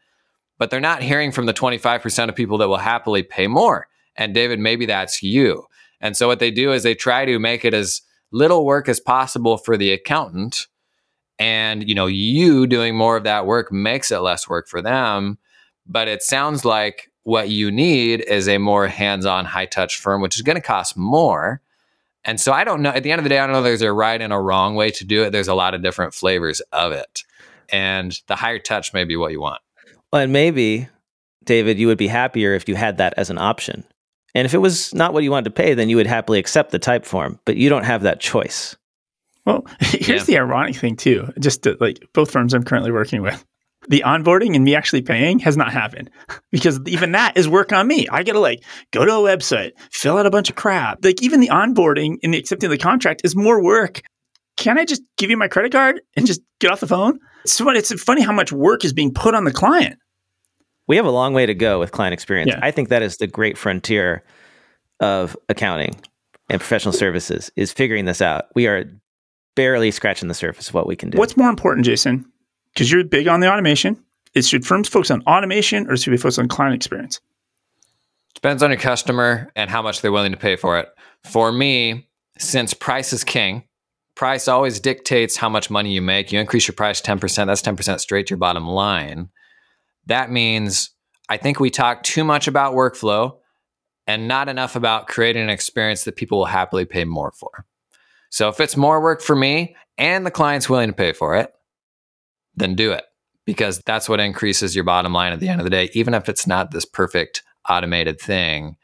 but they're not hearing from the 25% of people that will happily pay more. And David, maybe that's you. And so what they do is they try to make it as little work as possible for the accountant and you know you doing more of that work makes it less work for them but it sounds like what you need is a more hands-on high-touch firm which is going to cost more and so i don't know at the end of the day i don't know there's a right and a wrong way to do it. There's a lot of different flavors of it. And the higher touch may be what you want. Well and maybe david you would be happier if you had that as an option. And if it was not what you wanted to pay then you would happily accept the Typeform but you don't have that choice. Well, here's yeah. the ironic thing too. Just to, like both firms I'm currently working with, the onboarding and me actually paying has not happened because even that is work on me. I got to like go to a website, fill out a bunch of crap. Like even the onboarding and the accepting the contract is more work. Can I just give you my credit card and just get off the phone? It's funny, it's funny how much work is being put on the client. We have a long way to go with client experience. Yeah. I think that is the great frontier of accounting and professional services is figuring this out. We are barely scratching the surface of what we can do. What's more important, Jason? Because you're big on the automation. Is should firms focus on automation or should we focus on client experience? Depends on your customer and how much they're willing to pay for it. For me, since price is king, price always dictates how much money you make. You increase your price 10%, that's 10% straight to your bottom line. that means I think we talk too much about workflow and not enough about creating an experience that people will happily pay more for. So if it's more work for me and the client's willing to pay for it, then do it because that's what increases your bottom line at the end of the day, even if it's not this perfect automated thing.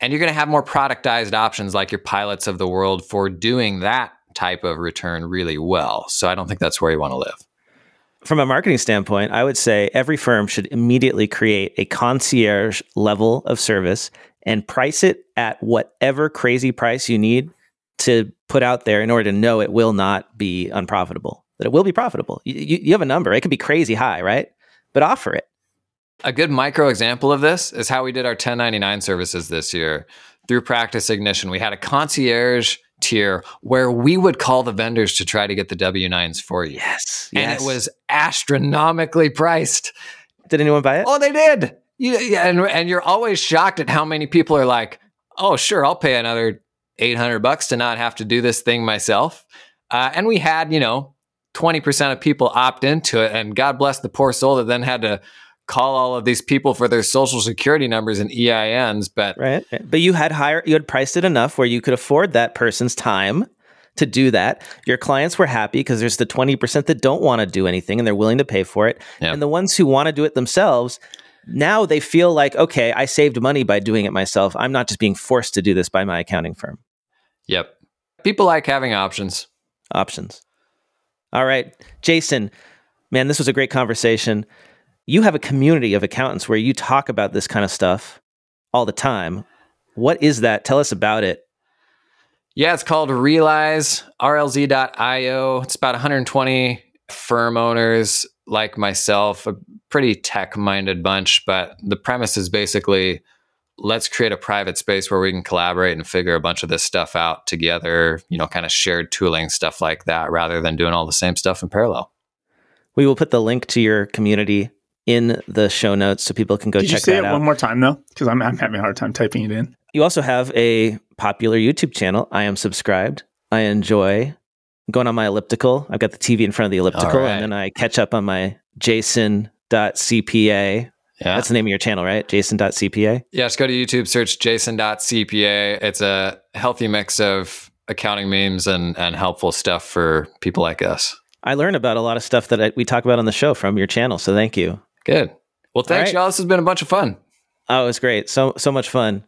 And you're going to have more productized options like your pilots of the world for doing that type of return really well. So I don't think that's where you want to live. From a marketing standpoint, I would say every firm should immediately create a concierge level of service and price it at whatever crazy price you need to put out there in order to know it will not be unprofitable, that it will be profitable. You, you, you have a number, it could be crazy high, right? But offer it. A good micro example of this is how we did our 1099 services this year through Practice Ignition. We had a concierge tier where we would call the vendors to try to get the W 9s for you. Yes. And yes. it was astronomically priced. Did anyone buy it? Oh, they did. Yeah, yeah, and, and you're always shocked at how many people are like, oh, sure, I'll pay another 800 bucks to not have to do this thing myself. Uh, and we had, you know, 20% of people opt into it. And God bless the poor soul that then had to call all of these people for their social security numbers and EINs. But right. But you had higher, you had priced it enough where you could afford that person's time to do that. Your clients were happy because there's the 20% that don't want to do anything and they're willing to pay for it. Yep. And the ones who want to do it themselves, now they feel like, okay, I saved money by doing it myself. I'm not just being forced to do this by my accounting firm. Yep. People like having options. Options. All right. Jason, man, this was a great conversation. You have a community of accountants where you talk about this kind of stuff all the time. What is that? Tell us about it. Yeah, it's called Realize, RLZ.io. It's about 120 firm owners like myself, a pretty tech minded bunch. But the premise is basically let's create a private space where we can collaborate and figure a bunch of this stuff out together, you know, kind of shared tooling, stuff like that, rather than doing all the same stuff in parallel. We will put the link to your community in the show notes so people can go Did check you say that it out. one more time though? Because I'm, I'm having a hard time typing it in. You also have a popular YouTube channel. I am subscribed. I enjoy going on my elliptical. I've got the TV in front of the elliptical, right. and then I catch up on my jason.cpa. Yeah. That's the name of your channel, right? Jason.cpa. Yeah, just go to YouTube, search jason.cpa. It's a healthy mix of accounting memes and, and helpful stuff for people like us. I learn about a lot of stuff that I, we talk about on the show from your channel. So thank you. Good. Well, thanks, right. y'all. This has been a bunch of fun. Oh, it was great. So so much fun.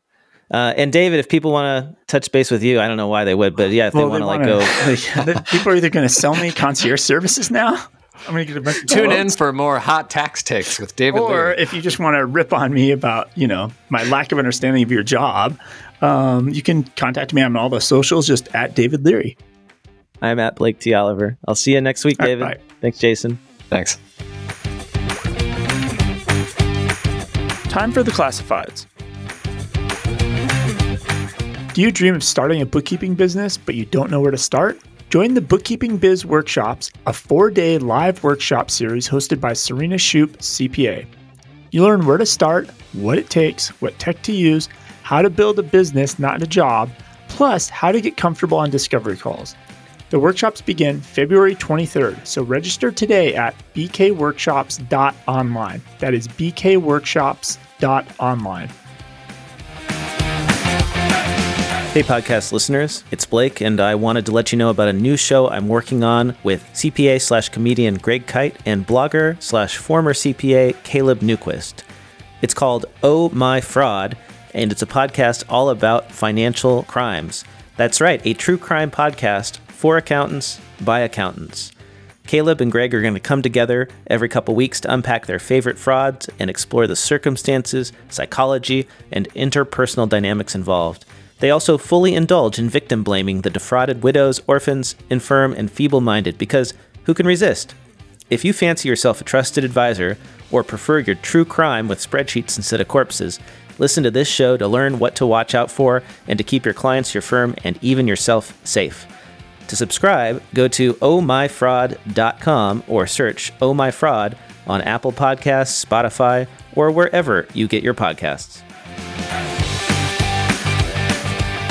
Uh, and David, if people want to touch base with you, I don't know why they would, but yeah, if they want to like go, The people are either going to sell me concierge services now. I'm going to get a bunch of Tune in for more hot tax takes with David Or Leary. if you just want to rip on me about, you know, my lack of understanding of your job, um, you can contact me on all the socials, just at David Leary. I'm at Blake T. Oliver. I'll see you next week, All right, David. bye. Thanks, Jason. Thanks. Time for the classifieds. Do you dream of starting a bookkeeping business, but you don't know where to start? Join the Bookkeeping Biz Workshops, a four day live workshop series hosted by Serena Shoup, CPA. You learn where to start, what it takes, what tech to use, how to build a business, not a job, plus how to get comfortable on discovery calls. The workshops begin February 23rd, so register today at bkworkshops.online. That is bkworkshops.online. Hey, podcast listeners, it's Blake, and I wanted to let you know about a new show I'm working on with CPA slash comedian Greg Kyte and blogger slash former CPA Caleb Newquist. It's called Oh My Fraud, and it's a podcast all about financial crimes. That's right, a true crime podcast for accountants by accountants. Caleb and Greg are going to come together every couple weeks to unpack their favorite frauds and explore the circumstances, psychology, and interpersonal dynamics involved. They also fully indulge in victim blaming the defrauded widows, orphans, infirm, and feeble minded because who can resist? If you fancy yourself a trusted advisor or prefer your true crime with spreadsheets instead of corpses, listen to this show to learn what to watch out for and to keep your clients, your firm, and even yourself safe. To subscribe, go to ohmyfraud.com or search Oh My Fraud on Apple Podcasts, Spotify, or wherever you get your podcasts.